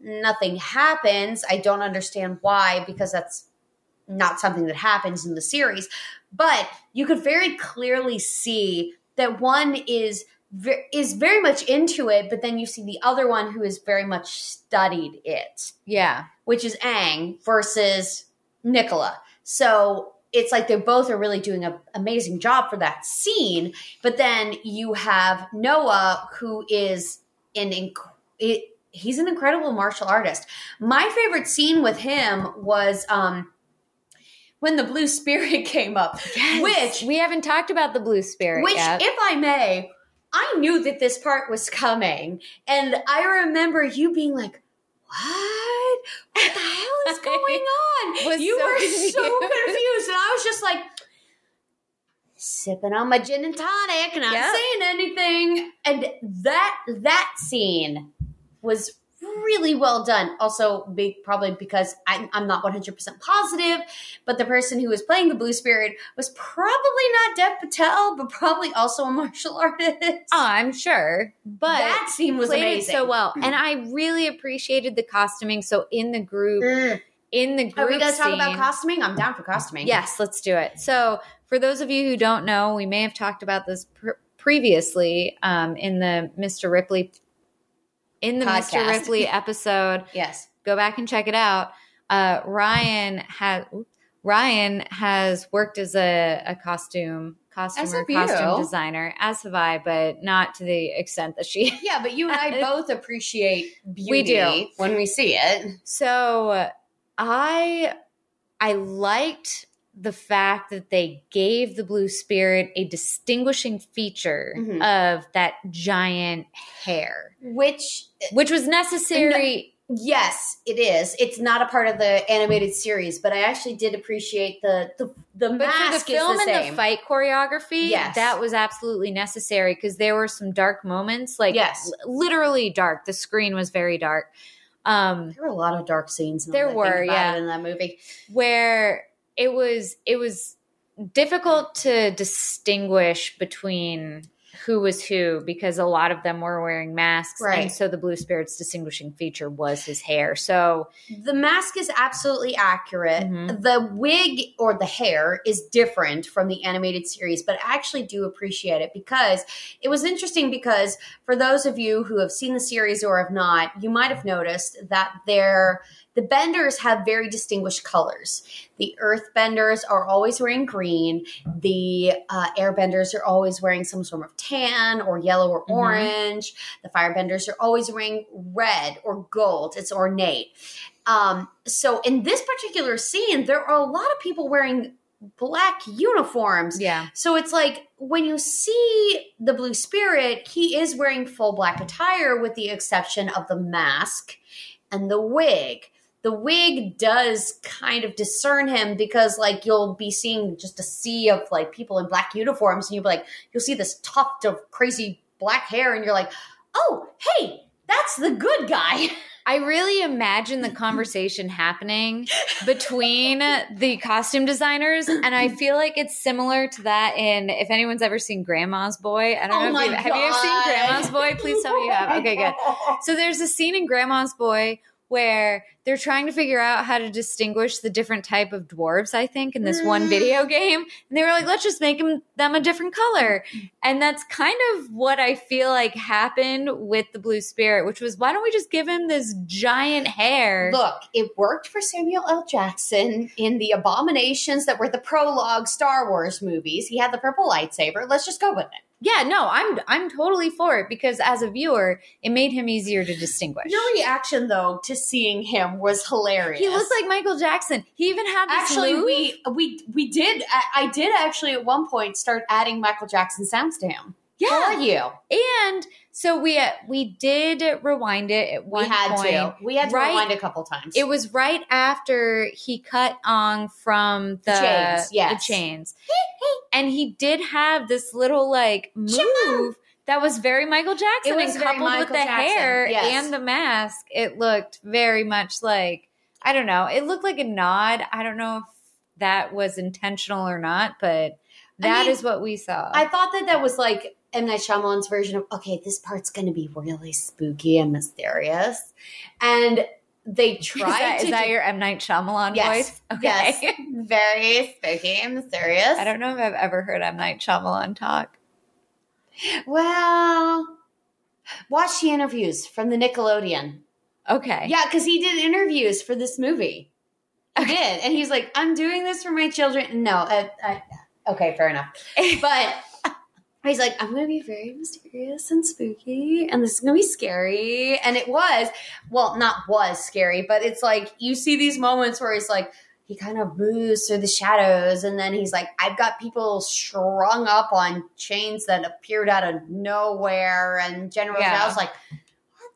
Nothing happens. I don't understand why because that's not something that happens in the series. But you could very clearly see that one is is very much into it, but then you see the other one who has very much studied it, Yeah. which is Aang versus Nicola. So it's like they both are really doing an amazing job for that scene. But then you have Noah, who is an inc- it, he's an incredible martial artist. My favorite scene with him was um, when the blue spirit came up, which we haven't talked about the blue spirit which, yet. if I may, I knew that this part was coming, and I remember you being like, "What? What the hell is going on?" You so were confused. so confused, and I was just like sipping on my gin and tonic, and not Yep. saying anything. And that that scene was really well done. Also, big probably because I, I'm not 100 percent positive, but the person who was playing the Blue Spirit was probably not Dev Patel, but probably also a martial artist. oh, I'm sure, but that scene was amazing. so well, and I really appreciated the costuming. So in the group, Mm. in the group, Are we going to talk about costuming? I'm down for costuming. Yes, let's do it. So, for those of you who don't know, we may have talked about this pr- previously um, in the Mr. Ripley in the Mr. Ripley episode. Yes. Go back and check it out. Uh, Ryan has Ryan has worked as a, a costume costumer, costume designer, as have I, but not to the extent that she Yeah, but you and I both appreciate beauty We do. when we see it. So I I liked the fact that they gave the blue spirit a distinguishing feature Mhm. of that giant hair, Which which was necessary. Yes, it is. It's not a part of the animated series, but I actually did appreciate the the the But for the film the and same. the fight choreography, Yes. that was absolutely necessary because there were some dark moments, like Yes. l- literally dark. The screen was very dark. Um, There were a lot of dark scenes. There that I think were, yeah. in that movie. where it was it was difficult to distinguish between who was who because a lot of them were wearing masks Right. and so the blue spirit's distinguishing feature was his hair so The mask is absolutely accurate. Mhm. The wig or the hair is different from the animated series, but I actually do appreciate it because it was interesting because for those of you who have seen the series or have not, you might have noticed that they're the benders have very distinguished colors. The earth benders are always wearing green. The uh, airbenders are always wearing some sort of tan or yellow or Mhm. orange. The fire benders are always wearing red or gold. It's ornate. Um, so in this particular scene, there are a lot of people wearing black uniforms. yeah So it's like when you see the blue spirit, he is wearing full black attire with the exception of the mask and the wig. The wig does kind of discern him because like you'll be seeing just a sea of like people in black uniforms and you'll be like you'll see this tuft of crazy black hair and you're like, "Oh, hey, that's the good guy." i really imagine the conversation happening between the costume designers and i feel like it's similar to that in if anyone's ever seen grandma's boy i don't Oh know if you've, have you ever seen grandma's boy? Please tell me you have. Okay good. So there's a scene in Grandma's Boy where they're trying to figure out how to distinguish the different type of dwarves, I think, in this one Mm. video game. And they were like, let's just make them, them a different color. And that's kind of what I feel like happened with the Blue Spirit, which was why don't we just give him this giant hair? Look, it worked for Samuel L. Jackson in the abominations that were the prologue Star Wars movies. He had the purple lightsaber. Let's just go with it. Yeah, no, I'm I'm totally for it because as a viewer, it made him easier to distinguish. Your reaction, though, to seeing him was hilarious. he looked like Michael Jackson. He even had this Actually, move. we we we did. I, I did actually at one point start adding Michael Jackson sounds to him. Yeah, For you, And so we uh, we did rewind it at one we had point. to. We had to right- rewind a couple times. It was right after he cut on from the, The chains, yes. the chains, and he did have this little like move that was very Michael Jackson. It was and coupled with the Jackson, hair yes. and the mask, it looked very much like I don't know. It looked like a nod. I don't know if that was intentional or not, but that is mean, what we saw. I thought that that was like M Night Shyamalan's version of okay, this part's going to be really spooky and mysterious, and they is tried that, to is that do- your M Night Shyamalan Yes. voice? Okay. Yes. very spooky and mysterious. I don't know if I've ever heard M Night Shyamalan talk. Well, watch the interviews from the Nickelodeon. Okay. Yeah, because he did interviews for this movie. He did, and he's like, "I'm doing this for my children." No, uh, I, okay, fair enough. But he's like, "I'm going to be very mysterious and spooky, and this is going to be scary." And it was, well, not was scary, but it's like you see these moments where he's like, he kind of moves through the shadows and then he's like i've got people strung up on chains that appeared out of nowhere and general Yeah. was like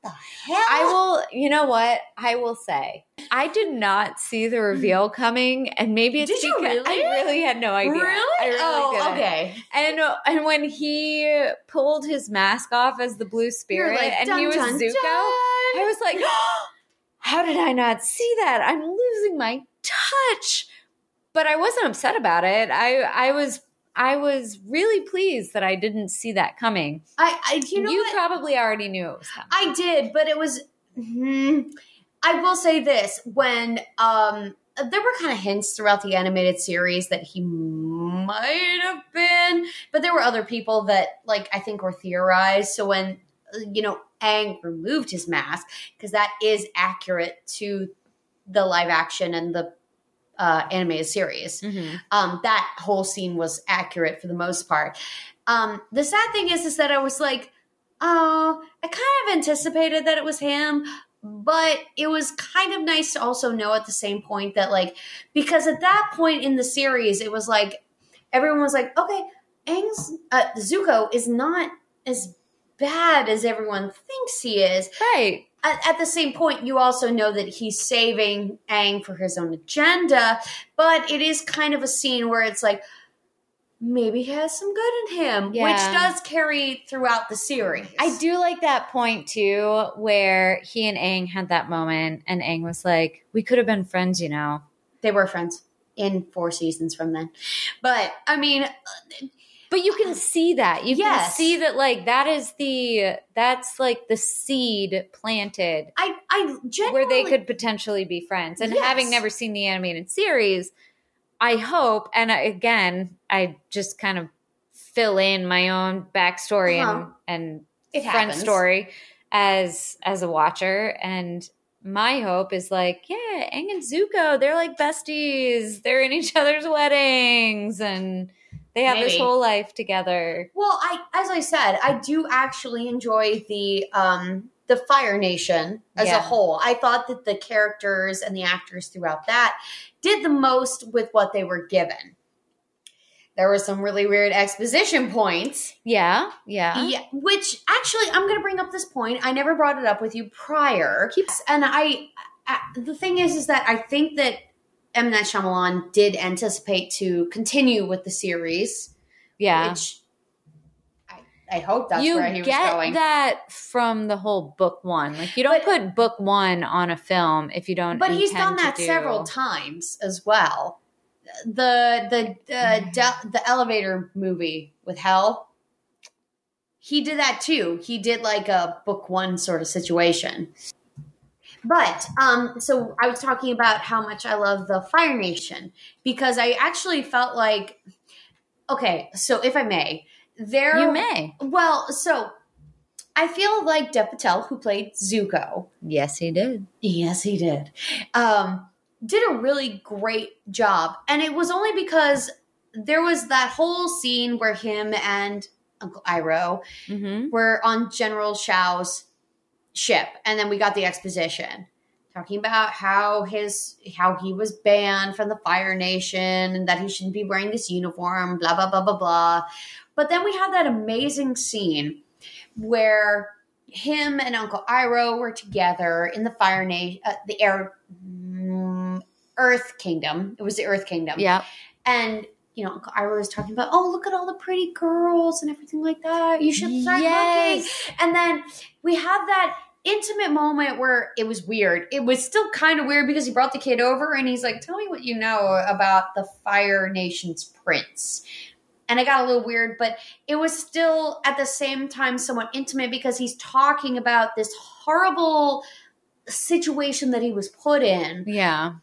the hell I will, you know what? I will say, I did not see the mm. reveal coming, and maybe it's Did because really? I really had no idea. really I really oh didn't. okay And and when he pulled his mask off as the blue spirit, like, and dun, he was dun, Zuko, dun. I was like, how did I not see that? I'm losing my touch. But I wasn't upset about it. I I was I was really pleased that I didn't see that coming. I, I you know you what? probably already knew it was coming. I did, but it was. hmm, I will say this: when um, there were kind of hints throughout the animated series that he might have been, but there were other people that, like, I think were theorized. So when you know Aang removed his mask, because that is accurate to the live action and the uh, animated series Mhm. um, that whole scene was accurate for the most part. Um, the sad thing is, is that I was like, oh, I kind of anticipated that it was him, but it was kind of nice to also know at the same point that, like, because at that point in the series, it was like everyone was like, okay, Aang's uh, Zuko is not as bad as everyone thinks he is Right. At, at the same point, you also know that he's saving Aang for his own agenda, but it is kind of a scene where it's like maybe he has some good in him, which does carry throughout the series. I do like that point too, where he and Aang had that moment, and Aang was like, "We could have been friends, you know." They were friends in four seasons from then, but I mean, But you can see that. You can see that, like that is the that's like the seed planted I I where they could potentially be friends. And Yes. having never seen the animated series, I hope. And I, again, I just kind of fill in my own backstory Uh-huh. and and friend story as as a watcher and my hope is like yeah Aang and Zuko they're like besties they're in each other's weddings and they have this whole life together Well, I as I said, I do actually enjoy the um the Fire Nation as Yeah. a whole. I thought that the characters and the actors throughout that did the most with what they were given. There were some really weird exposition points. yeah yeah Yeah, which actually I'm going to bring up this point. I never brought it up with you prior. Keeps- and I, I the thing is is that I think that M Night Shyamalan did anticipate to continue with the series yeah which I, I hope that's you where he was going. that from the whole book one like you don't But- put book one on a film if you don't but he's done that do- several times as well. The the uh, de- the elevator movie with Hell, he did that too. He did like a book one sort of situation. But um, so I was talking about how much I love the Fire Nation because I actually felt like, okay, so if I may, there you may. Well, so I feel like Dev Patel, who played Zuko, yes he did. Yes, he did, um, did a really great job, and it was only because there was that whole scene where him and Uncle Iroh mm-hmm. were on General Zhao's ship, and then we got the exposition talking about how his how he was banned from the Fire Nation and that he shouldn't be wearing this uniform, blah blah blah blah blah. But then we have that amazing scene where him and Uncle Iroh were together in the Fire Nation, uh, the Air mm, Earth Kingdom. It was the Earth Kingdom, yeah and you know, Uncle Iroh was talking about, oh, look at all the pretty girls and everything like that. You should start looking. Yes. And then we have that intimate moment where it was weird. It was still kind of weird because he brought the kid over and he's like, tell me what you know about the Fire Nation's prince. And it got a little weird, but it was still at the same time somewhat intimate because he's talking about this horrible situation that he was put in, yeah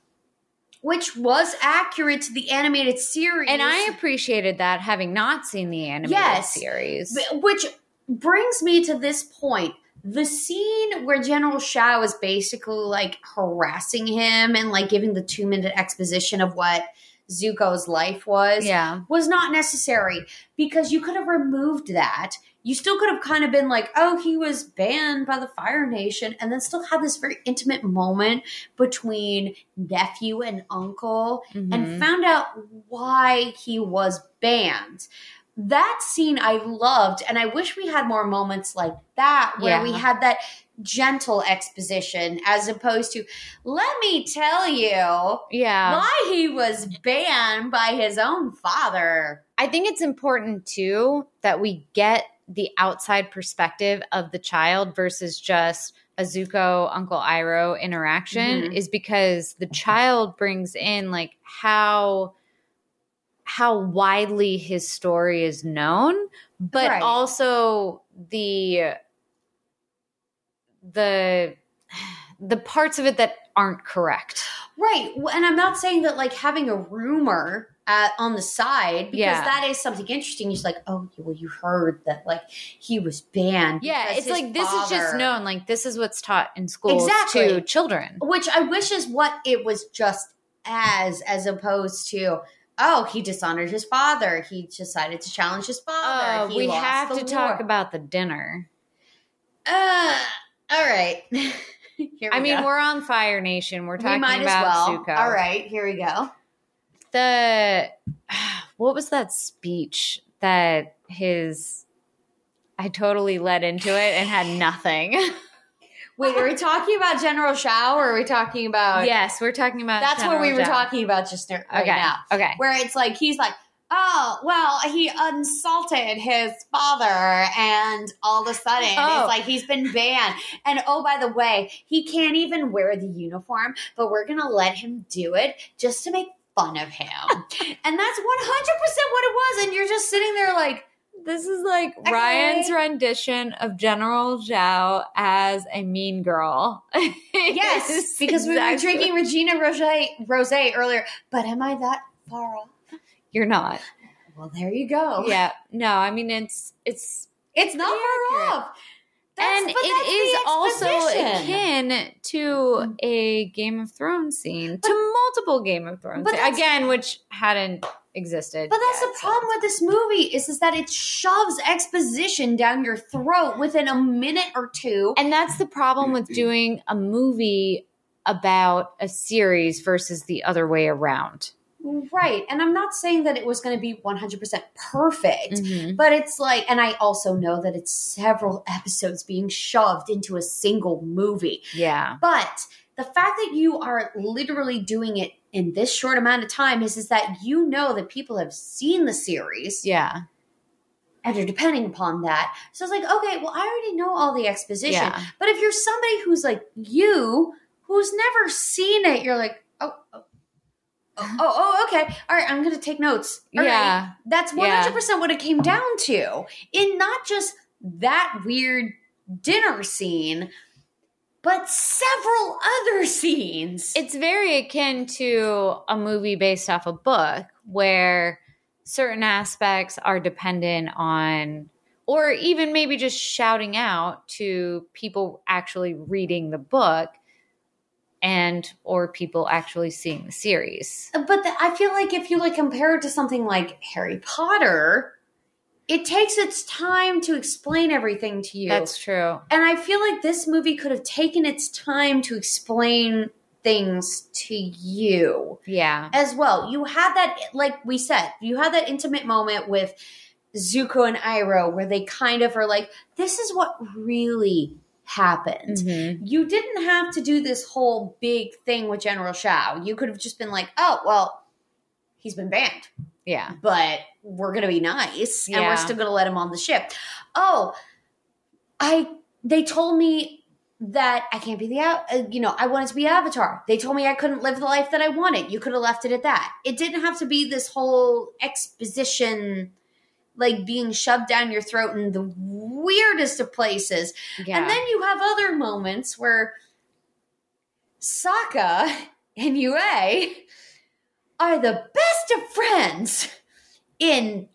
which was accurate to the animated series. And I appreciated that having not seen the animated Yes. series. Which brings me to this point. The scene where General Zhao is basically like harassing him and like giving the two minute exposition of what Zuko's life was yeah. was not necessary because you could have removed that you still could have kind of been like, oh, he was banned by the Fire Nation, and then still have this very intimate moment between nephew and uncle Mhm. and found out why he was banned. That scene I loved, and I wish we had more moments like that where Yeah. we had that gentle exposition as opposed to, let me tell you yeah. why he was banned by his own father. I think it's important too that we get the outside perspective of the child versus just a Zuko Uncle Iroh interaction Mhm. is because the child brings in like how how widely his story is known, but Right. also the the the parts of it that aren't correct. Right. And I'm not saying that like having a rumor at, on the side, because Yeah. that is something interesting. You're just like, oh, well, you heard that like he was banned. Yeah, it's like this is just known. Like this is what's taught in schools Exactly. to children. Which I wish is what it was just as, as opposed to, oh, he dishonored his father. He decided to challenge his father. Uh, He we have to talk about the dinner. Uh, all right. Here we I mean, we're on Fire Nation. We're we talking as about well. Zuko. All right, here we go. The what was that speech that his I totally led into it and had nothing. Wait, are we talking about General Zhao or are we talking about? yes, we're talking about That's what we were Zhao. talking about just now- right Okay. now. Okay. Where it's like, he's like, oh, well, he insulted his father and all of a sudden Oh. it's like he's been banned. And oh, by the way, he can't even wear the uniform, but we're going to let him do it just to make fun of him. and that's 100% what it was. And you're just sitting there like, This is like Okay. Ryan's rendition of General Zhao as a mean girl. yes, because we were drinking Regina Rose, Rose earlier. But am I that far off? You're not. Well, there you go. Yeah. No, I mean it's it's It's not far accurate. off. That's- and but it is also akin to a Game of Thrones scene, to multiple Game of Thrones, but again, which hadn't existed. But that's yet, the so- problem with this movie is, is that it shoves exposition down your throat within a minute or two. and that's the problem with doing a movie about a series versus the other way around. Right. And I'm not saying that it was going to be 100% perfect. Mhm. But it's like, and I also know that it's several episodes being shoved into a single movie. Yeah. But the fact that you are literally doing it in this short amount of time is, is that you know that people have seen the series Yeah. and are depending upon that. So it's like, okay, well, I already know all the exposition. Yeah. But if you're somebody who's like you, who's never seen it, you're like, oh, oh, oh, oh, okay. All right, I'm going to take notes. All right. Yeah. That's 100% Yeah. what it came down to. In not just that weird dinner scene, but several other scenes. It's very akin to a movie based off a book where certain aspects are dependent on or even maybe just shouting out to people actually reading the book and or people actually seeing the series. Uh, but the, I feel like if you like compare it to something like Harry Potter, it takes its time to explain everything to you. That's true. and I feel like this movie could have taken its time to explain things to you Yeah. as well. You had that, like we said, you had that intimate moment with Zuko and Iroh where they kind of are like, this is what really happened. Mhm. You didn't have to do this whole big thing with General Zhao. You could have just been like, oh, well, he's been banned, Yeah. but we're going to be nice and Yeah. we're still going to let him on the ship. Oh, I, they told me that I can't be the, uh, you know, I wanted to be Avatar. They told me I couldn't live the life that I wanted. You could have left it at that. It didn't have to be this whole exposition, like being shoved down your throat in the weirdest of places. Yeah. And then you have other moments where Sokka and Yue are the best of friends in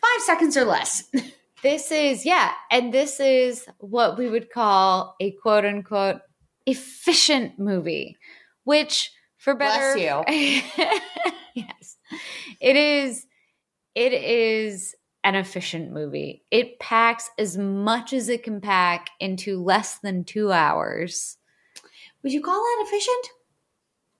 five seconds or less. This is, yeah, and this is what we would call a quote unquote efficient movie, which for better. Bless yes. It is, it is an efficient movie. It packs as much as it can pack into less than two hours. Would you call that efficient?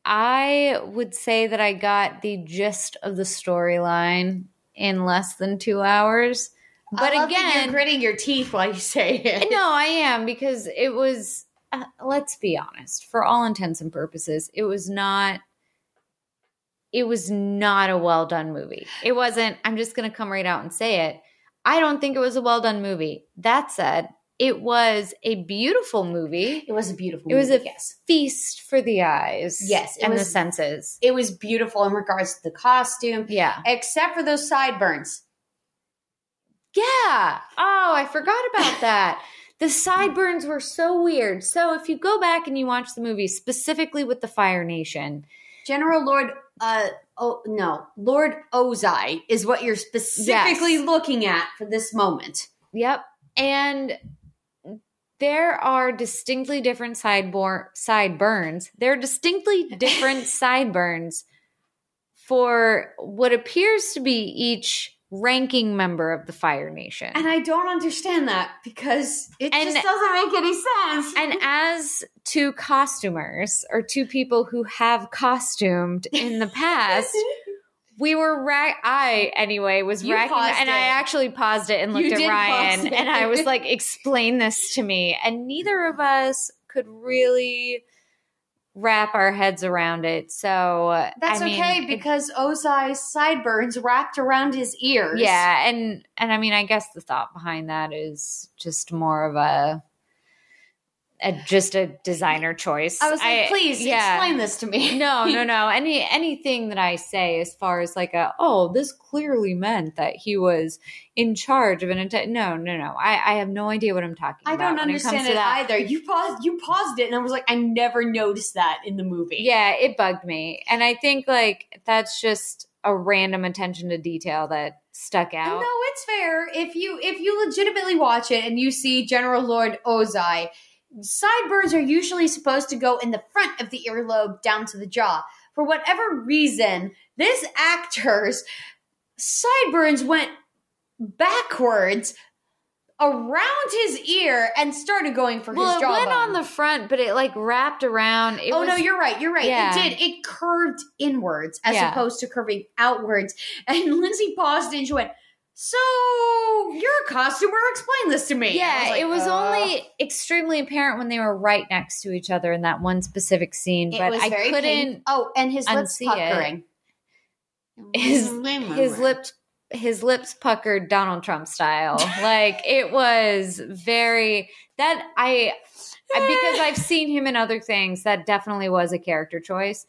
I would say that I got the gist of the storyline in less than two hours. But I love that again, you're gritting your teeth while you say it. no, I am because it was. Uh, let's be honest. For all intents and purposes, it was not. It was not a well done movie. It wasn't. I'm just going to come right out and say it. I don't think it was a well done movie. That said, it was a beautiful movie. It was a beautiful. It was movie, a yes. feast for the eyes. Yes, and the senses. It was beautiful in regards to the costume, Yeah. except for those sideburns. Yeah. Oh, I forgot about that. The sideburns were so weird. So if you go back and you watch the movie specifically with the Fire Nation, General Lord, uh, oh no, Lord Ozai is what you're specifically Yes. looking at for this moment. yep. And there are distinctly different sidebor- sideburns. There are distinctly different sideburns for what appears to be each ranking member of the Fire Nation. And I don't understand that because it And- just doesn't make any sense. And as two costumers or two people who have costumed in the past, we were ra- I anyway was You racking and I actually paused it and You looked at Ryan and I was like, explain this to me. And neither of us could really wrap our heads around it. So That's I mean, okay it- because Ozai's sideburns wrapped around his ears. yeah, and and I mean, I guess the thought behind that is just more of a, a just a designer choice. I was like, please yeah. explain this to me. No, no, no. Any anything that I say as far as like a oh, this clearly meant that he was in charge of an entire. No, no, no. I I have no idea what I'm talking I don't when it understand it either. You paused you paused it and I was like, I never noticed that in the movie. Yeah, it bugged me, and I think like that's just a random attention to detail that stuck out. No, it's fair. If you if you legitimately watch it and you see General Lord Ozai, sideburns are usually supposed to go in the front of the earlobe down to the jaw. For whatever reason, this actor's sideburns went backwards around his ear and started going for well, his it went on the front, but it like wrapped around. It oh was, no, you're right. You're right. Yeah. It did. It curved inwards as Yeah. opposed to curving outwards. And Lindsey paused and she went, "So you're a costumer? Explain this to me." I Yeah, like, it was uh, only extremely apparent when they were right next to each other in that one specific scene, It but was I very couldn't. pain- Oh, and his lips unsee it. puckering. His his lips his lips puckered Donald Trump style. like it was very that I I- because I've seen him in other things. That definitely was a character choice.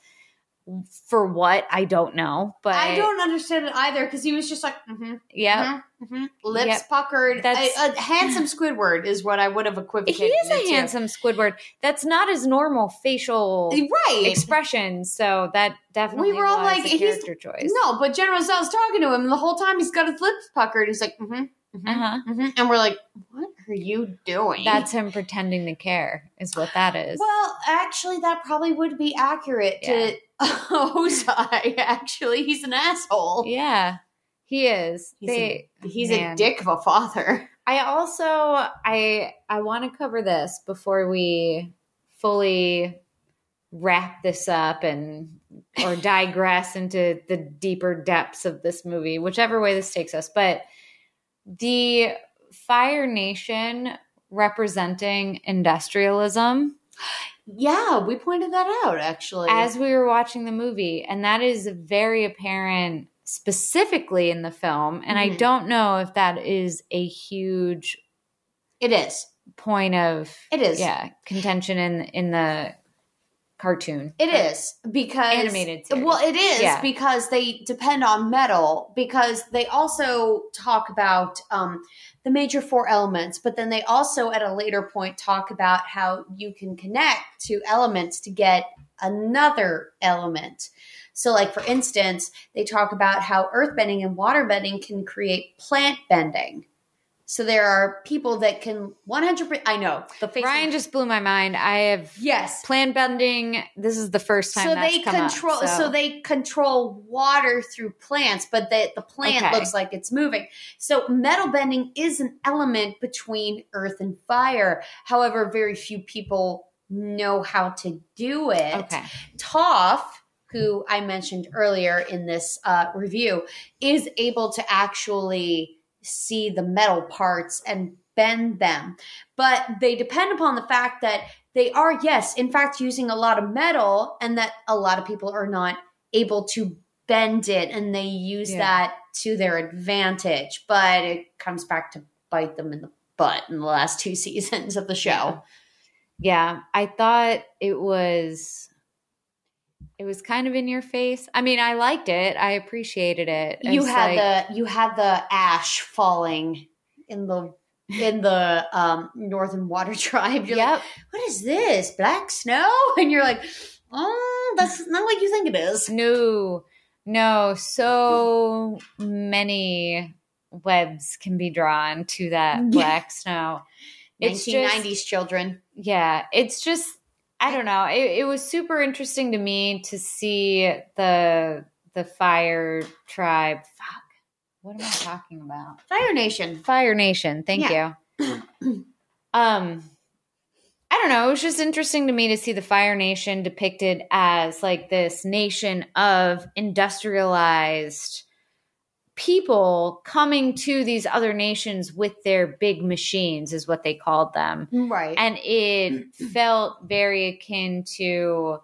For what I don't know, but I don't understand it either because he was just like, mm-hmm, Yeah, mm-hmm, lips Yep. puckered. That's- a, a handsome Squidward is what I would have equivocated. he is a to. handsome Squidward. That's not his normal facial right? expression. So that definitely We were all like, he's- choice. No, but General Zhao's talking to him, the whole time he's got his lips puckered. He's like, mm-hmm, mm-hmm, Uh-huh. mm-hmm. and we're like, what are you doing? That's him pretending to care, is what that is. well, actually, that probably would be accurate to Ozai. Actually, he's an asshole. yeah, he is. He's, they, a, he's man. a dick of a father. I also I I want to cover this before we fully wrap this up and or digress into the deeper depths of this movie, whichever way this takes us. But the Fire Nation representing industrialism Yeah, we pointed that out actually. as we were watching the movie, and that is very apparent specifically in the film. And I Mhm. don't know if that is a huge it is, point of it is, yeah contention in in the cartoon. It is because Animated series. Well, it is Yeah. because they depend on metal because they also talk about um, the major four elements, but then they also at a later point talk about how you can connect to elements to get another element. So, like for instance, they talk about how earth bending and water bending can create plant bending. So there are people that can 100. I know the face. Ryan just blew my mind. I have yes. plan bending. This is the first time So that's they come control. Up, so. they control water through plants, but the the plant Okay. looks like it's moving. So metal bending is an element between earth and fire. However, very few people know how to do it. okay. Toph, who I mentioned earlier in this uh, review, is able to actually see the metal parts and bend them. But they depend upon the fact that they are, yes, in fact, using a lot of metal and that a lot of people are not able to bend it and they use Yeah. that to their advantage. But it comes back to bite them in the butt in the last two seasons of the show. Yeah, I thought it was it was kind of in your face. I mean, I liked it. I appreciated it. you It's had like- the you had the ash falling in the in the um northern water tribe you're like what is this black snow and you're like oh that's not what you think it is No. No, so many webs can be drawn to that black snow. It's 1990s just children yeah, it's just I don't know. It, it was super interesting to me to see the the fire tribe. Fuck. What am I talking about? fire nation Fire Nation. Thank Yeah. you. um I don't know, it was just interesting to me to see the Fire Nation depicted as like this nation of industrialized people coming to these other nations with their big machines is what they called them right and it felt very akin to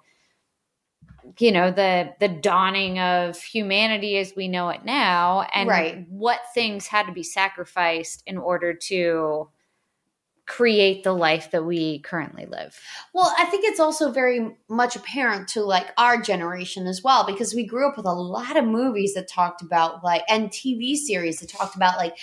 you know the the dawning of humanity as we know it now and Right. what things had to be sacrificed in order to create the life that we currently live Well, I think it's also very much apparent to like our generation as well because we grew up with a lot of movies that talked about like and TV series that talked about like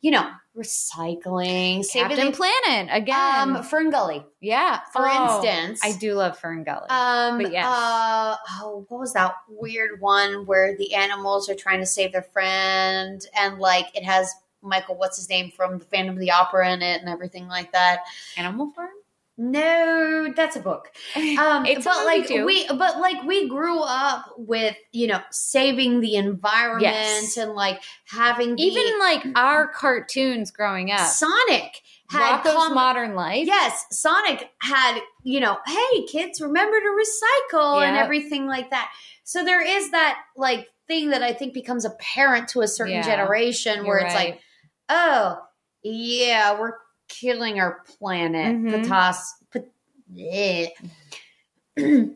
you know recycling, saving captain the- planet again um Fern Gully, yeah for Oh, instance. i do love fern gully Um, But yes. uh, oh, what was that weird one where the animals are trying to save their friend and like it has Michael, what's his name from the Phantom of the Opera in it and everything like that. animal farm No, that's a book. Um, It's but like too. we, but like we grew up with you know saving the environment Yes. and like having the, even like our cartoons growing up Sonic had Rocko's com- modern life Yes, Sonic had, you know, hey kids, remember to recycle and everything like that. So there is that like thing that I think becomes apparent to a certain Yeah, generation where it's right. like, oh, yeah, we're killing our planet. Mhm. Patas, pat-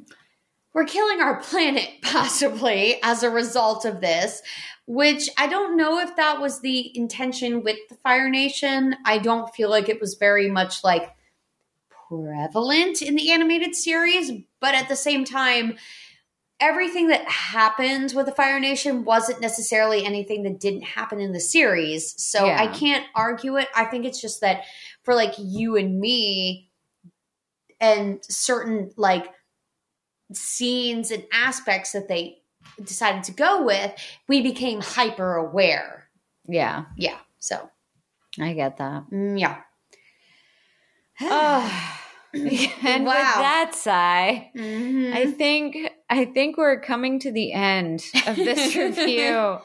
we're killing our planet possibly as a result of this which I don't know if that was the intention with the Fire Nation. I don't feel like it was very much like prevalent in the animated series, but at the same time, everything that happens with the Fire Nation wasn't necessarily anything that didn't happen in the series. So Yeah. I can't argue it. I think it's just that for like you and me and certain like scenes and aspects that they decided to go with, we became hyper aware. yeah Yeah. So, i get that mm, yeah. And with that sigh, Mhm. I think I think we're coming to the end of this review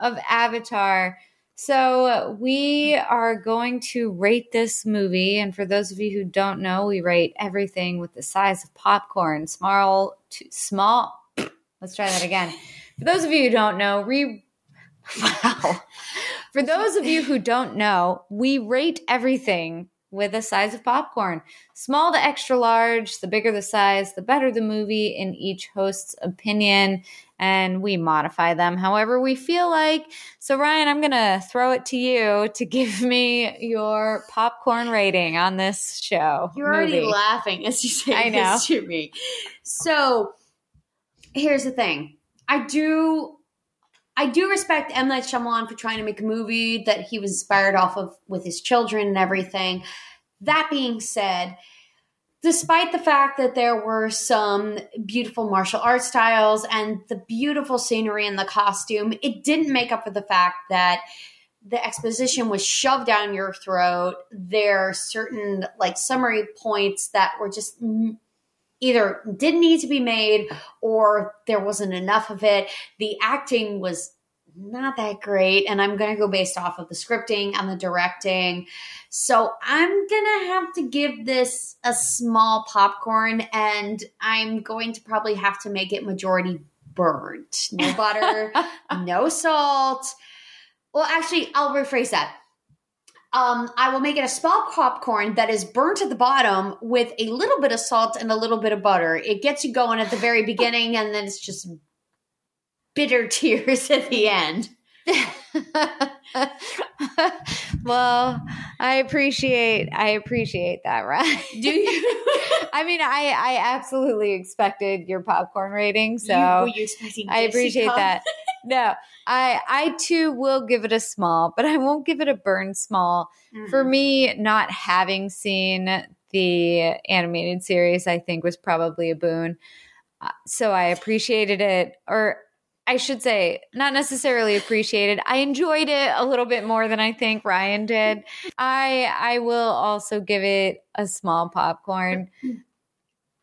of Avatar. So we are going to rate this movie, and for those of you who don't know, we rate everything with the size of popcorn, small to small. Let's try that again. For those of you who don't know, re wow. For those of you who don't know, we rate everything with the size of popcorn. Small to extra large, the bigger the size, the better the movie in each host's opinion. And we modify them however we feel like. So, Ryan, I'm going to throw it to you to give me your popcorn rating on this show. You're already laughing as you say I know. this to me. So here's the thing. I do I do respect M. Night Shyamalan for trying to make a movie that he was inspired off of with his children and everything. That being said, despite the fact that there were some beautiful martial art styles and the beautiful scenery and the costume, it didn't make up for the fact that the exposition was shoved down your throat. There are certain like summary points that were just either didn't need to be made or there wasn't enough of it. The acting was not that great. And I'm going to go based off of the scripting and the directing. So I'm going to have to give this a small popcorn and I'm going to probably have to make it majority burnt. No butter, no salt. Well, actually, I'll rephrase that. Um, I will make it a small popcorn that is burnt at the bottom with a little bit of salt and a little bit of butter. It gets you going at the very beginning, and then it's just bitter tears at the end. well, I appreciate I appreciate that, right? Do you? I mean, I I absolutely expected your popcorn rating, so you, were you expecting I appreciate that. No, I I too will give it a small, but I won't give it a burn small. Mm-hmm. For me, not having seen the animated series, I think was probably a boon. Uh, so I appreciated it, or I should say, not necessarily appreciated. I enjoyed it a little bit more than I think Ryan did. I I will also give it a small popcorn.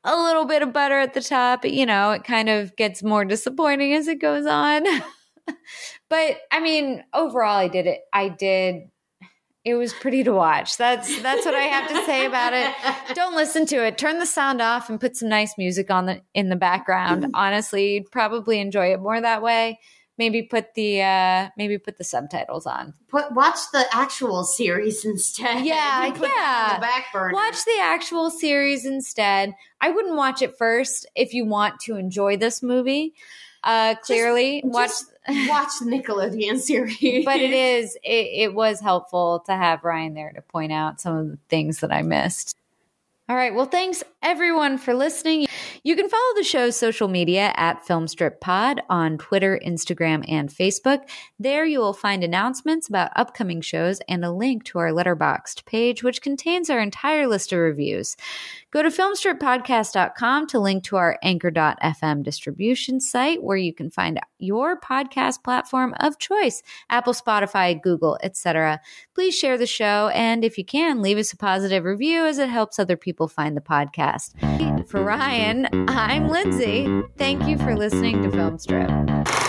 A little bit of butter at the top, you know, it kind of gets more disappointing as it goes on. but I mean, overall I did it. I did it was pretty to watch. That's that's what I have to say about it. Don't listen to it. Turn the sound off and put some nice music on the in the background. Honestly, you'd probably enjoy it more that way. Maybe put the uh maybe put the subtitles on. Put watch the actual series instead. Yeah, yeah. the. Watch the actual series instead. I wouldn't watch it first if you want to enjoy this movie. Uh clearly just, watch just watch the Nickelodeon series. but it is it, it was helpful to have Ryan there to point out some of the things that I missed. All right. Well, thanks everyone for listening. You can follow the show's social media at Filmstrip Pod on Twitter, Instagram, and Facebook. There you will find announcements about upcoming shows and a link to our Letterboxd page, which contains our entire list of reviews. Go to filmstrippodcast.com to link to our anchor.fm distribution site where you can find your podcast platform of choice, Apple, Spotify, Google, etc. Please share the show and if you can, leave us a positive review as it helps other people find the podcast. For Ryan, I'm Lindsey. Thank you for listening to Filmstrip.